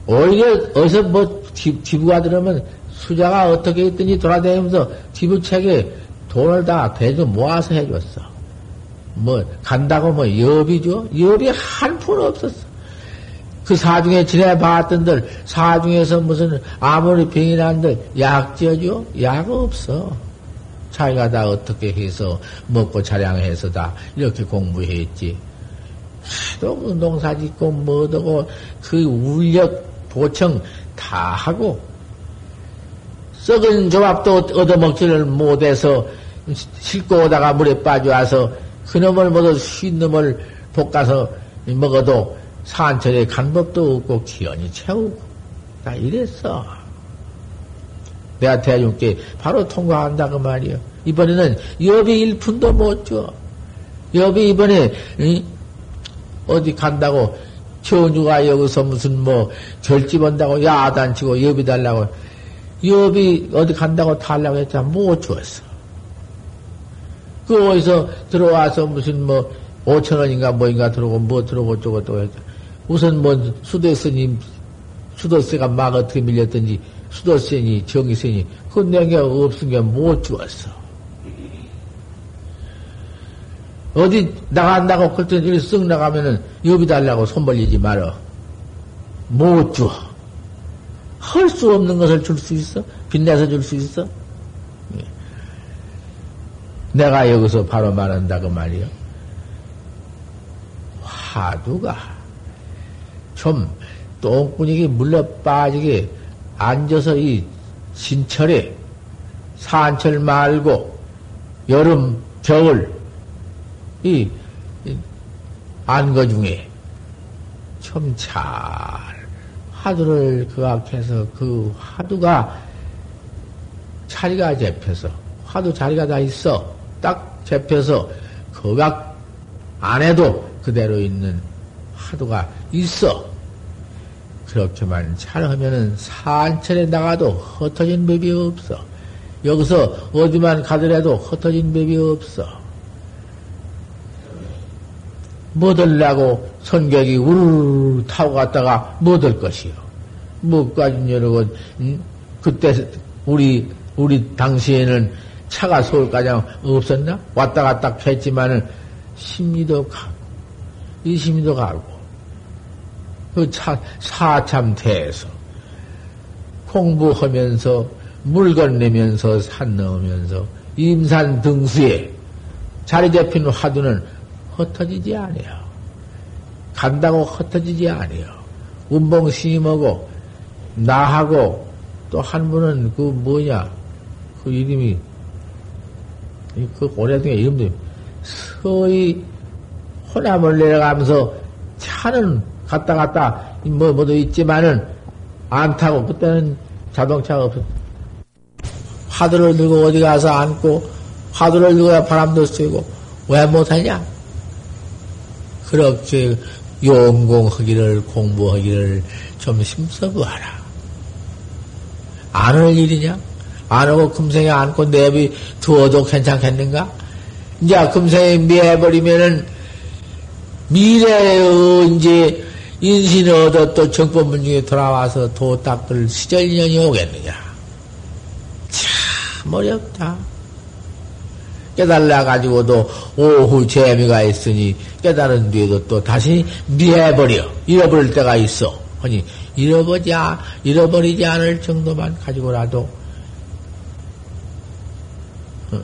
A: 오히려 어디서 뭐 지부가 들으면 수자가 어떻게 했든지 돌아다니면서 지부책에 돈을 다 대주 모아서 해줬어. 뭐 간다고 뭐 여비죠? 여비 한 푼 없었어. 그 사중에 지내봤던들, 사중에서 무슨 아무리 병이 난들 약 지어줘? 약 없어. 자기가 다 어떻게 해서 먹고 자량해서 다 이렇게 공부했지. 하도 그 농사 짓고 뭐하고 그 울력 보청 다 하고 썩은 조합도 얻어먹지를 못해서 싣고 오다가 물에 빠져와서 그놈을 모두 쉰 놈을 볶아서 먹어도 산천에 간 법도 없고 기연이 채우고 다 이랬어. 내가 대중께 바로 통과한다 그 말이요. 이번에는 여비 일푼도 못 줘. 여비 이번에 응? 어디 간다고 전주가 여기서 무슨 뭐 결집 온다고 야단치고 여비 달라고 여비 어디 간다고 달라고 했자 못 줬어. 그 어디서 들어와서 무슨 뭐 오천 원인가 뭐인가 들어오고 뭐 들어오고 저것도 했자 우선 뭐 수도세님 수도세가 막 어떻게 밀렸든지 수도세니 정의세니 그건 내가 없은 게 못 주었어. 어디 나간다고 그랬더니 쓱 나가면은 여비 달라고 손 벌리지 말어. 못 줘. 할 수 없는 것을 줄 수 있어? 빛내서 줄 수 있어? 예. 내가 여기서 바로 말한다 그 말이요. 화두가 좀 똥꾸니기 물러 빠지게 앉아서 이 신철에 산철 말고 여름, 겨울 이 안거 중에 좀 잘 화두를 그악해서 그 화두가 자리가 잡혀서 화두 자리가 다 있어. 딱 잡혀서 그악 안에도 그대로 있는 화두가 있어. 그렇게만 잘하면은 산천에 나가도 흩어진 법이 없어. 여기서 어디만 가더라도 흩어진 법이 없어. 뭐들라고 선객이 우르르 타고 갔다가 뭐들 것이요. 뭐까지 여러분, 음? 그때 우리, 우리 당시에는 차가 서울까지 없었나? 왔다 갔다 했지만은 심리도 가고, 이 심리도 가고, 그 차, 사참태에서 공부하면서 물건 내면서 산 넘으면서 임산 등수에 자리 잡힌 화두는 흩어지지 않아요. 간다고 흩어지지 않아요. 운봉 스님하고 나하고 또 한 분은 그 뭐냐 그 이름이 그 오래된 이름도 서희 호남을 내려가면서 차는 갔다 갔다 뭐 뭐도 있지만은 안 타고 그때는 자동차가 없었. 화두를 들고 어디 가서 앉고 화두를 들고 바람도 쐬고 왜 못하냐? 그렇게 용공하기를 공부하기를 좀 힘써보아라. 안 할 일이냐? 안 하고 금생에 안고 내비 두어도 괜찮겠는가? 이제 금생에 미해버리면은 미래에 언제 인신을 얻어 또 정법문 중에 돌아와서 도 닦을 시절년이 오겠느냐? 참 어렵다. 깨달라 가지고도 오후 재미가 있으니 깨달은 뒤에도 또 다시 미해버려 잃어버릴 때가 있어. 아니 잃어버리지 잃어버리지 않을 정도만 가지고라도 어,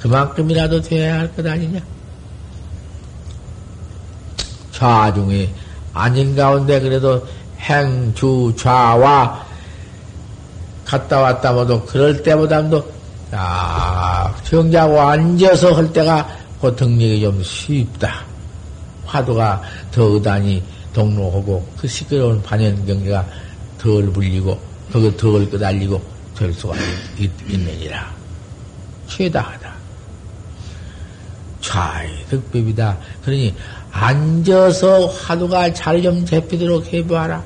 A: 그만큼이라도 돼야 할 것 아니냐? 좌중에 아닌 가운데 그래도 행, 주, 좌와 갔다 왔다 모두 그럴 때보다도 딱 정작 앉아서 할 때가 고통력이 좀 쉽다. 화두가 더 의단이 동로하고 그 시끄러운 반연 경계가 덜 불리고 그거 덜 끄달리고 될 수가 있, 있느니라. 최다하다. 좌의 득법이다. 그러니 앉아서 화두가 잘 좀 잡히도록 해봐라.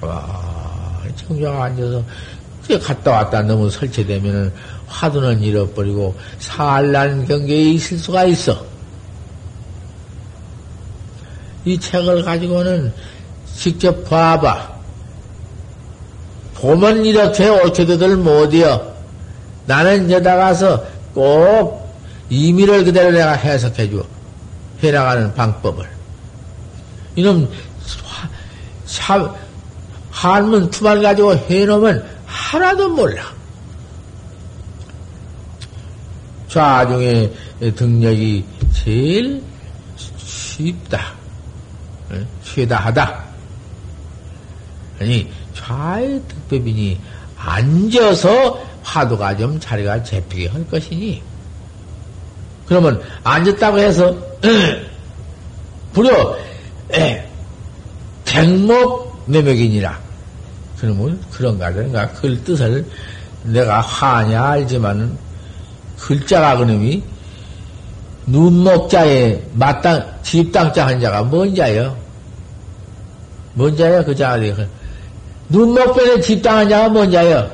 A: 와, 정작 앉아서 그게 갔다 왔다 너무 설치되면은 화두는 잃어버리고 산란 경계에 있을 수가 있어. 이 책을 가지고는 직접 봐봐. 보면 이렇게 옳게도들 못이여. 나는 여다 가서 꼭 임의를 그대로 내가 해석해 줘. 해나가는 방법을. 이놈 참, 한문 투말 가지고 해놓으면 하나도 몰라. 좌중의 등력이 제일 쉽다. 쉬다 하다. 아니, 좌의 특별이니 앉아서 화두가 좀 자리가 잡히게 할 것이니. 그러면 앉았다고 해서, 불여, 백목 매맥이니라. 그러면 그런가 그런가 그 뜻을 내가 하냐 알지만은 글자가 그놈이 눈목자에 마땅 집땅자 한자가 뭔 자요? 뭔 자요? 그 자가 돼. 눈목변에 집땅 한 자가 뭔 자요?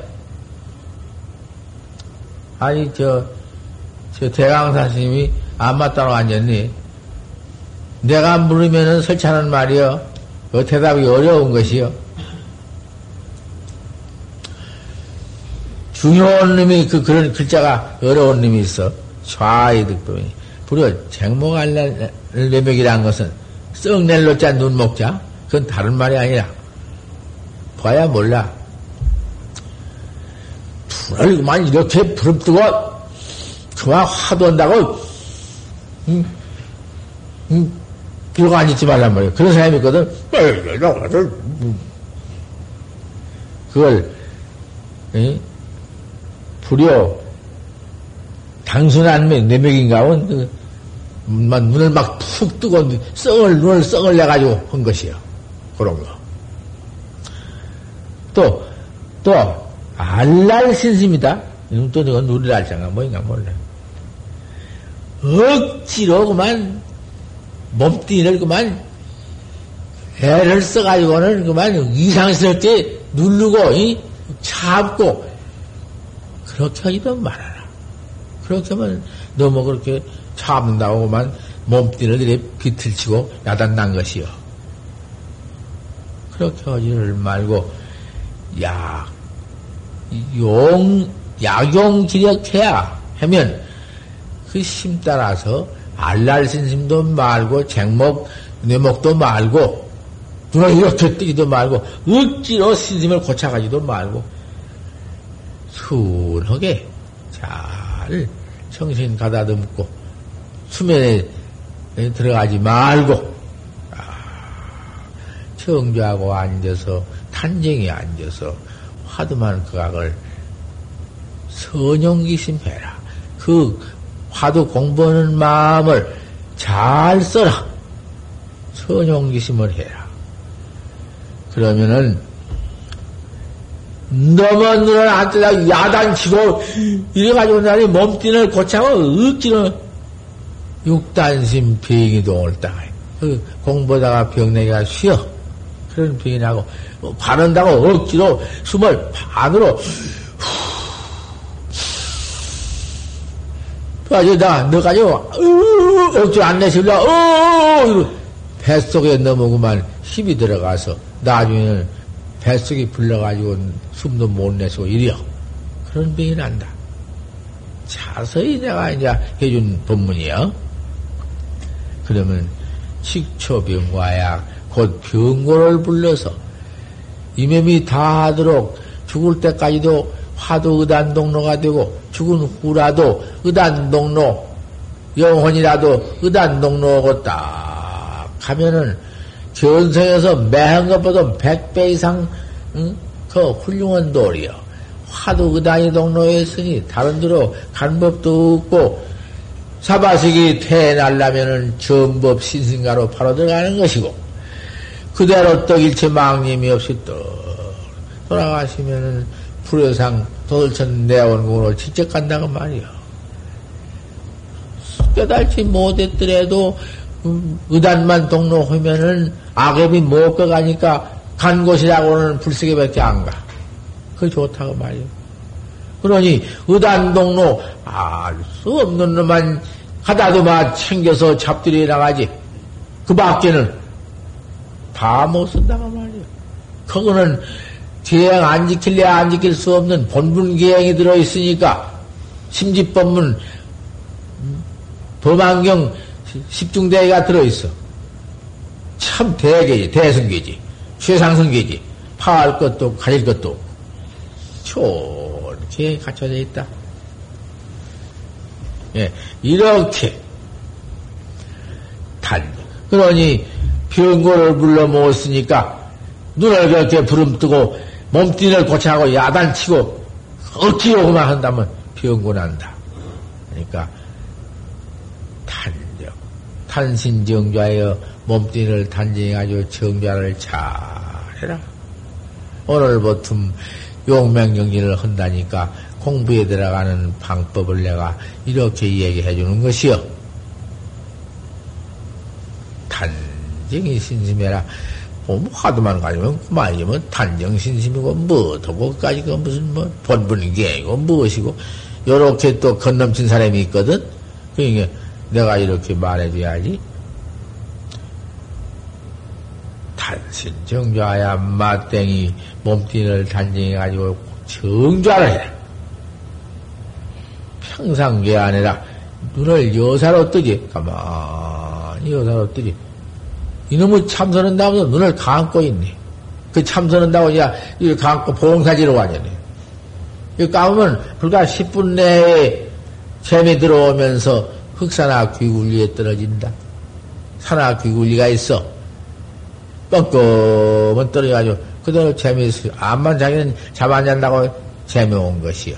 A: 아니 저, 저 대강사 스님이 안 맞다고 앉았니? 내가 물으면은 설치하는 말이요. 그 대답이 어려운 것이요. 중요한 놈이 그 그런 글자가 어려운 놈이 있어. 좌이득도이. 불여 쟁목알레맥이라는 것은 썩낼로자 눈목자 그건 다른 말이 아니라 봐야 몰라. 불을 그만 이렇게 부릅뜨고 그만 화도 한다고 응? 응? 들어가 앉지 말란 말이야. 그런 사람이 있거든. 그걸 응? 불여 단순한 내맥인가온 그, 눈을 막 푹 뜨고 썩을 눈을 썩을 내가지고 한 것이요. 그런 거. 또, 또, 알랄 신심이다. 또 저거 눈을 알잖아. 뭐인가 몰라. 억지로 그만, 몸뚱이를 그만, 애를 써가지고는 그만 이상스럽게 누르고, 이? 참고, 그렇게 하지도 말아라. 그렇게 하면 너무 그렇게 참는다고만 몸뚱이를 이렇게 비틀치고 야단난 것이요. 그렇게 하지를 말고, 약, 용, 약용 기력해야 하면 그 심 따라서 알랄신심도 말고 쟁목, 뇌목도 말고 눈을 이렇게 뜨기도 말고 억지로 신심을 고쳐가지도 말고 순하게 잘 정신 가다듬고 수면에 들어가지 말고 정주하고 앉아서 탄정에 앉아서 화두만 그 각을 선용기심해라. 그 화두 공부하는 마음을 잘 써라. 선용기심을 해라. 그러면은 너무 눈을 안 뜨다 야단치고 이래가지고 나니 몸뚱이를 고차고 억지로 육단심 병이동을 당해. 그 공부다가 병내기가 쉬어. 그런 병이 나고 바른다고 억지로 숨을 반으로 가지다 너 가지고 억지로 안 내실라 어 뱃속에 넘어구만 힘이 들어가서 나중에는 뱃속이 불러가지고 숨도 못 내서 이려 그런 병이 난다. 자세히 내가 이제 해준 법문이요. 그러면 식초병과약 곧 병고를 불러서 이매미 다 하도록 죽을 때까지도 화도 의단동로가 되고 죽은 후라도 의단동로 영혼이라도 의단동로고 딱 하면은 견성에서 매한 것보다 백 배 이상 응? 그 훌륭한 돌이요. 화도 의단이 동로에 있으니 다른 데로 간 법도 없고 사바식이 태어나려면은 전법 신승가로 바로 들어가는 것이고 그대로 떡 일체 망님이 없이 떡 돌아가시면은 불효상 도들천 내원공으로 직접 간다고 말이요. 깨달지 못했더라도 음, 의단만 동로하면은 악업이 못 가 가니까 간 곳이라고는 불세계밖에 안 가. 그 좋다고 말이요. 그러니 의단 동로 알 수 없는 놈만 하다도만 챙겨서 잡들이 나가지. 그 밖에는 다 못 쓴다고 말이요. 그거는 계행 안 지킬래 안 지킬 수 없는 본분 계행이 들어 있으니까 심지법문 범안경 십중대가 들어있어. 참 대개지, 대승계지. 최상승계지. 파할 것도 가릴 것도 좋게 갖춰져 있다. 예, 이렇게 단 그러니 병고를 불러 모았으니까 눈을 그렇게 부름뜨고 몸뚱이를 고쳐하고 야단치고 억지로만 한다면 병고 난다. 그러니까 탄신 정좌여 몸뚱이를 단정해가지고 정좌를 잘해라. 오늘부터 용맹정진을 한다니까 공부에 들어가는 방법을 내가 이렇게 얘기해 주는 것이요. 단정이 신심해라. 뭐 화두만 가지면 그만이면 단정신심이고 뭐도 뭐까지 그 무슨 뭐 본분이고 무엇이고 요렇게 또 건넘친 사람이 있거든. 그러니까 내가 이렇게 말해줘야지. 단신 정좌야 마땡이 몸뚱이를 단정해가지고 정좌를 해라. 평상계 아니라 눈을 여사로 뜨지. 가만히 여사로 뜨지. 이놈의 참선한다면서 눈을 감고 있네. 그 참선한다고 야, 이걸 감고 봉사지로 와야네. 이거 감으면 불과 10분 내에 재미 들어오면서 흑산화 귀굴리에 떨어진다. 산화 귀굴리가 있어. 뻥끔은 떨어져가지고 그대로 재미있어. 암만 자기는 잔다고 재미온 것이요.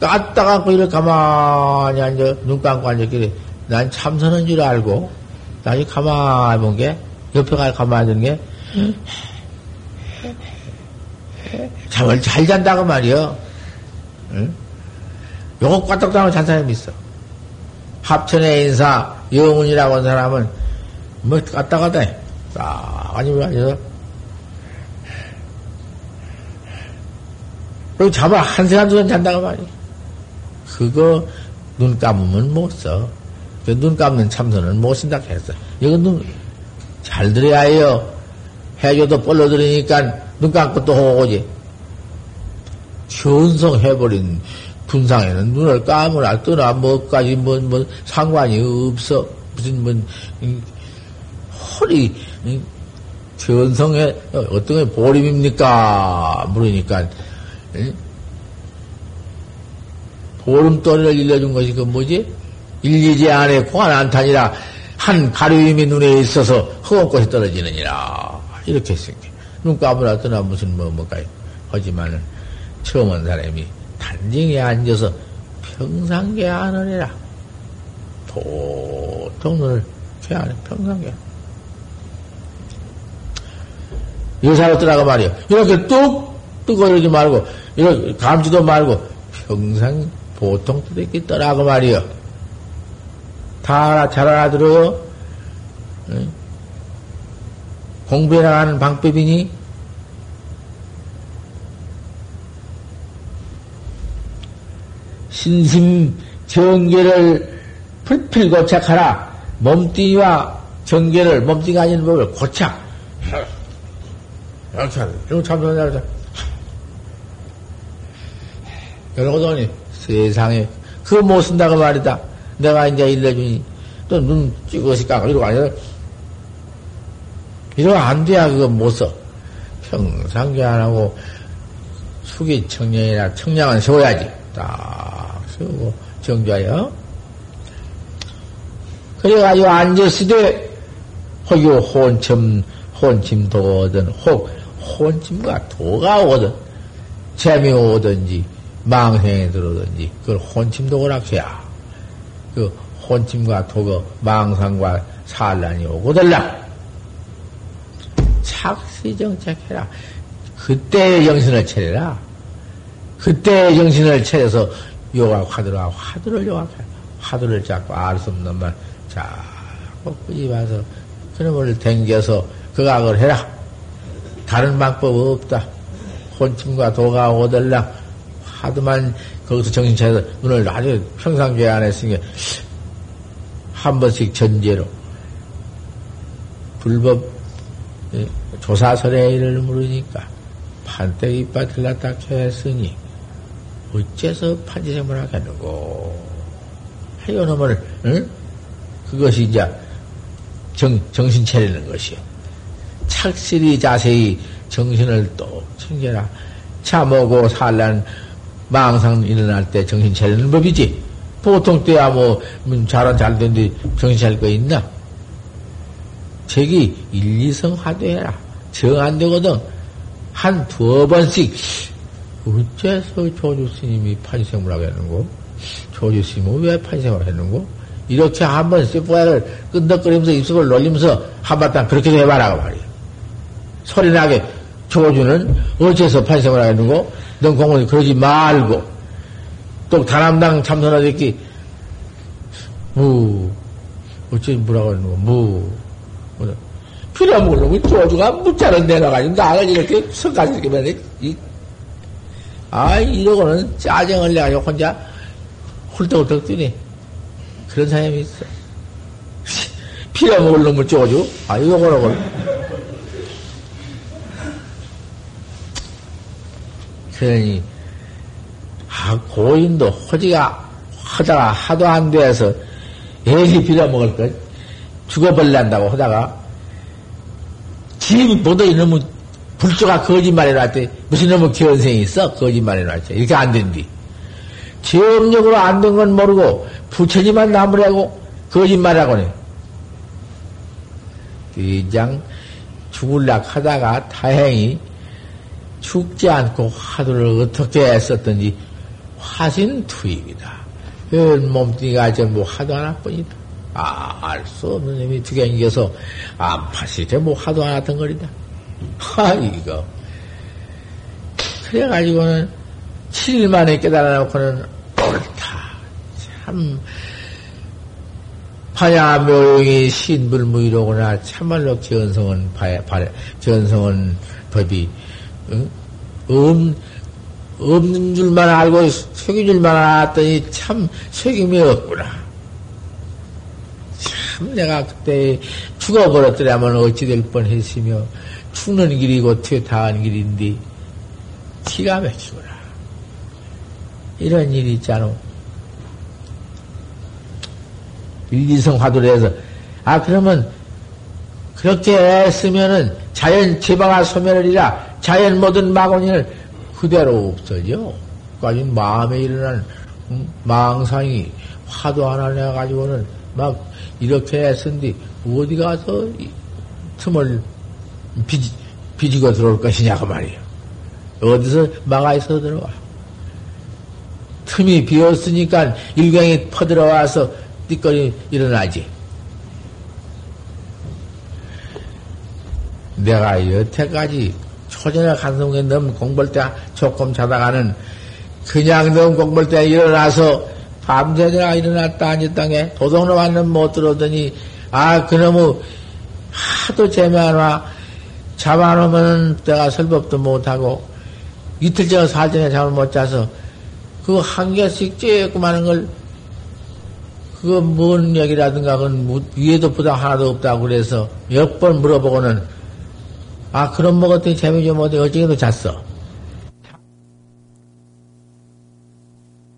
A: 까딱 갖고 이렇게 가만히 앉아, 눈 감고 앉았길래 난 참선한 줄 알고 나중에 가만히 본 게, 옆에 가 가만히 있는 게, 잠을 잘 잔다고 말이요. 응? 요거 까딱하고 잔 사람이 있어. 합천의 인사, 영훈이라고 한 사람은, 뭐, 갔다 갔다 해. 딱, 아니면 앉아서. 그리고 잠을 한 시간 동안 잔다고 말이야. 그거, 눈 감으면 못 써. 그눈 감는 참선은 못 쓴다 했어. 이건 눈, 잘 들어야 해요. 해줘도 뻘로 들으니까 눈 감고 또 오고지. 현성해버린 분상에는 눈을 감으나 뜨나 뭐까지 뭐, 뭐 상관이 없어. 무슨 뭐, 허리, 견성에 어떤 게 보림입니까? 물으니까, 보름돌이를 일러준 것이 그 뭐지? 일리지 안에 공안 안탄이라 한 가려움이 눈에 있어서 허공꽃이 떨어지느니라. 이렇게 생겨. 눈 떠나 무슨 뭐, 뭐가 하지만은 처음 온 사람이 단정에 앉아서 평상계 안으리라. 보통 눈을 쾌하네, 평상계. 여사로 떠나가 말이야. 이렇게 뚝 이러지 말고, 이렇게 감지도 말고, 평상 보통 뜨게 떠나고 말이야. 다잘 알아들어요? 공부해 나가는 방법이니? 신심 정계를 풀필 고착하라. 몸뚱이와 정계를, 몸뚱이가 아닌 법을 고착. 이런 참선하자. 이러고더니 세상에, 그거 못 쓴다고 말이다. 내가 이제 일러주니, 또눈 찍어서 깎고 이러고 아니라, 이러면 안 돼야 그거 못 써. 평상계 안 하고, 숙이 청량이나 청량은 세워야지. 딱 세우고, 정좌여. 그래가지고 앉았으되, 혹요 혼침, 혼침도 오든, 혹, 혼침과 도가 오든, 재미 오든지, 망생에 들어오든지, 그걸 혼침도 오락해야. 그 혼침과 도거, 망상과 산란이 오고들라. 착시 정착해라. 그때의 정신을 차려라. 그때의 정신을 차려서 요가 화두라 화두를 요각해. 화두를 잡고 알수 없는 말 자꾸 끄집어서 그놈을 댕겨서 그각을 해라. 다른 방법 없다. 혼침과 도가 오들라. 하도만 거기서 정신 차려서 눈을 아주 평상교회 안 했으니까 한 번씩 전제로 불법 예, 조사설의를 물으니까 판때 이빨 틀렸다 했으니 어째서 판지생물 하겠는고 하여 놈을 응? 그것이 이제 정, 정신 차리는 것이요 착실히 자세히 정신을 또 챙겨라. 차 먹고 살란 망상 일어날 때 정신 차리는 법이지. 보통 때야 뭐, 음, 잘은 잘 된데 정신 차릴 거 있나? 저기 일, 이성 화두해라. 정 안 되거든. 한 두어 번씩. 어째서 조주 스님이 판생을 하겠는고? 조주 스님은 왜 판생을 했는고? 이렇게 한번 쇠뿌야를 끈덕거리면서 입속을 놀리면서 한바탕 그렇게 해봐라, 그 말이야. 소리나게 조주는 어째서 판생을 하겠는고? 넌 공원이 그러지 말고, 또 다남당 참선하겠기, 무, 어째 뭐라고 하는 거, 무, 필요먹을 놈은 조주가 무자를 내놔가지고 나를 이렇게 성까지 이렇게 맨 이, 아, 이러고는 짜증을 내가지고 혼자 훌떡훌떡 뛰네. 그런 사람이 있어. 필요먹을 놈을 조주? 아, 이거 뭐라고. 그러니, 아, 고인도 호지가 하다가 하도 안 돼서 애기 빌어먹을 것 죽어버린다고 하다가 집이 뭐도 이놈의 불조가 거짓말 해놨대. 무슨 놈의 견생이 있어? 거짓말 해놨지. 이렇게 안 된디. 정력으로 안 된 건 모르고 부처지만 나무라고 거짓말하고 네. 대장 죽을락 하다가 다행히 죽지 않고 화두를 어떻게 했었던지 화신 투입이다. 몸뚱이가 전부 화두 하나뿐이다. 아, 알 수 없는 놈이 두개 이겨서 안파시대 뭐 화두 하나 덩거리다. 하, 이거. 그래가지고는 7일 만에 깨달아놓고는 옳다. 참, 파야 묘용이 신불무이로구나. 참말로 견성은, 견성은 법이, 응? 음, 없는 줄만 알고 속인 줄만 알았더니 참 속임이 없구나. 참 내가 그때 죽어버렸더라면 어찌 될 뻔했으며 죽는 길이고 퇴타한 길인데 기가 막히구나. 이런 일이 있잖아. 일리성 화두를 해서 아 그러면 그렇게 했으면은 자연 제방아 소멸이라 자연 모든 마곤을 그대로 없어져. 까지 마음에 일어난 망상이 화두 하나 내가지고는 막 이렇게 했은데 어디 가서 틈을 비지, 비지고 들어올 것이냐고 말이요. 어디서 막아 있어 들어와. 틈이 비었으니까 일광이 퍼들어와서 띠거리 일어나지. 내가 여태까지 초전에 간성에 넘 공부할 때 조금 자다가는 그냥 넘 공부할 때 일어나서 밤새느라 일어났다 앉았다에 도둑놈 한놈 못 들어오더니 아 그놈의 하도 재미하나 잡아놓으면 내가 설법도 못하고 이틀 전에 사전에 잠을 못 자서 그 한 개씩 쬐고만 걸 그거 뭔 얘기라든가 그건 위에도 부담 하나도 없다고 그래서 몇 번 물어보고는 아, 그럼 먹었더니 재미 좀 어디 어쩌게도 잤어.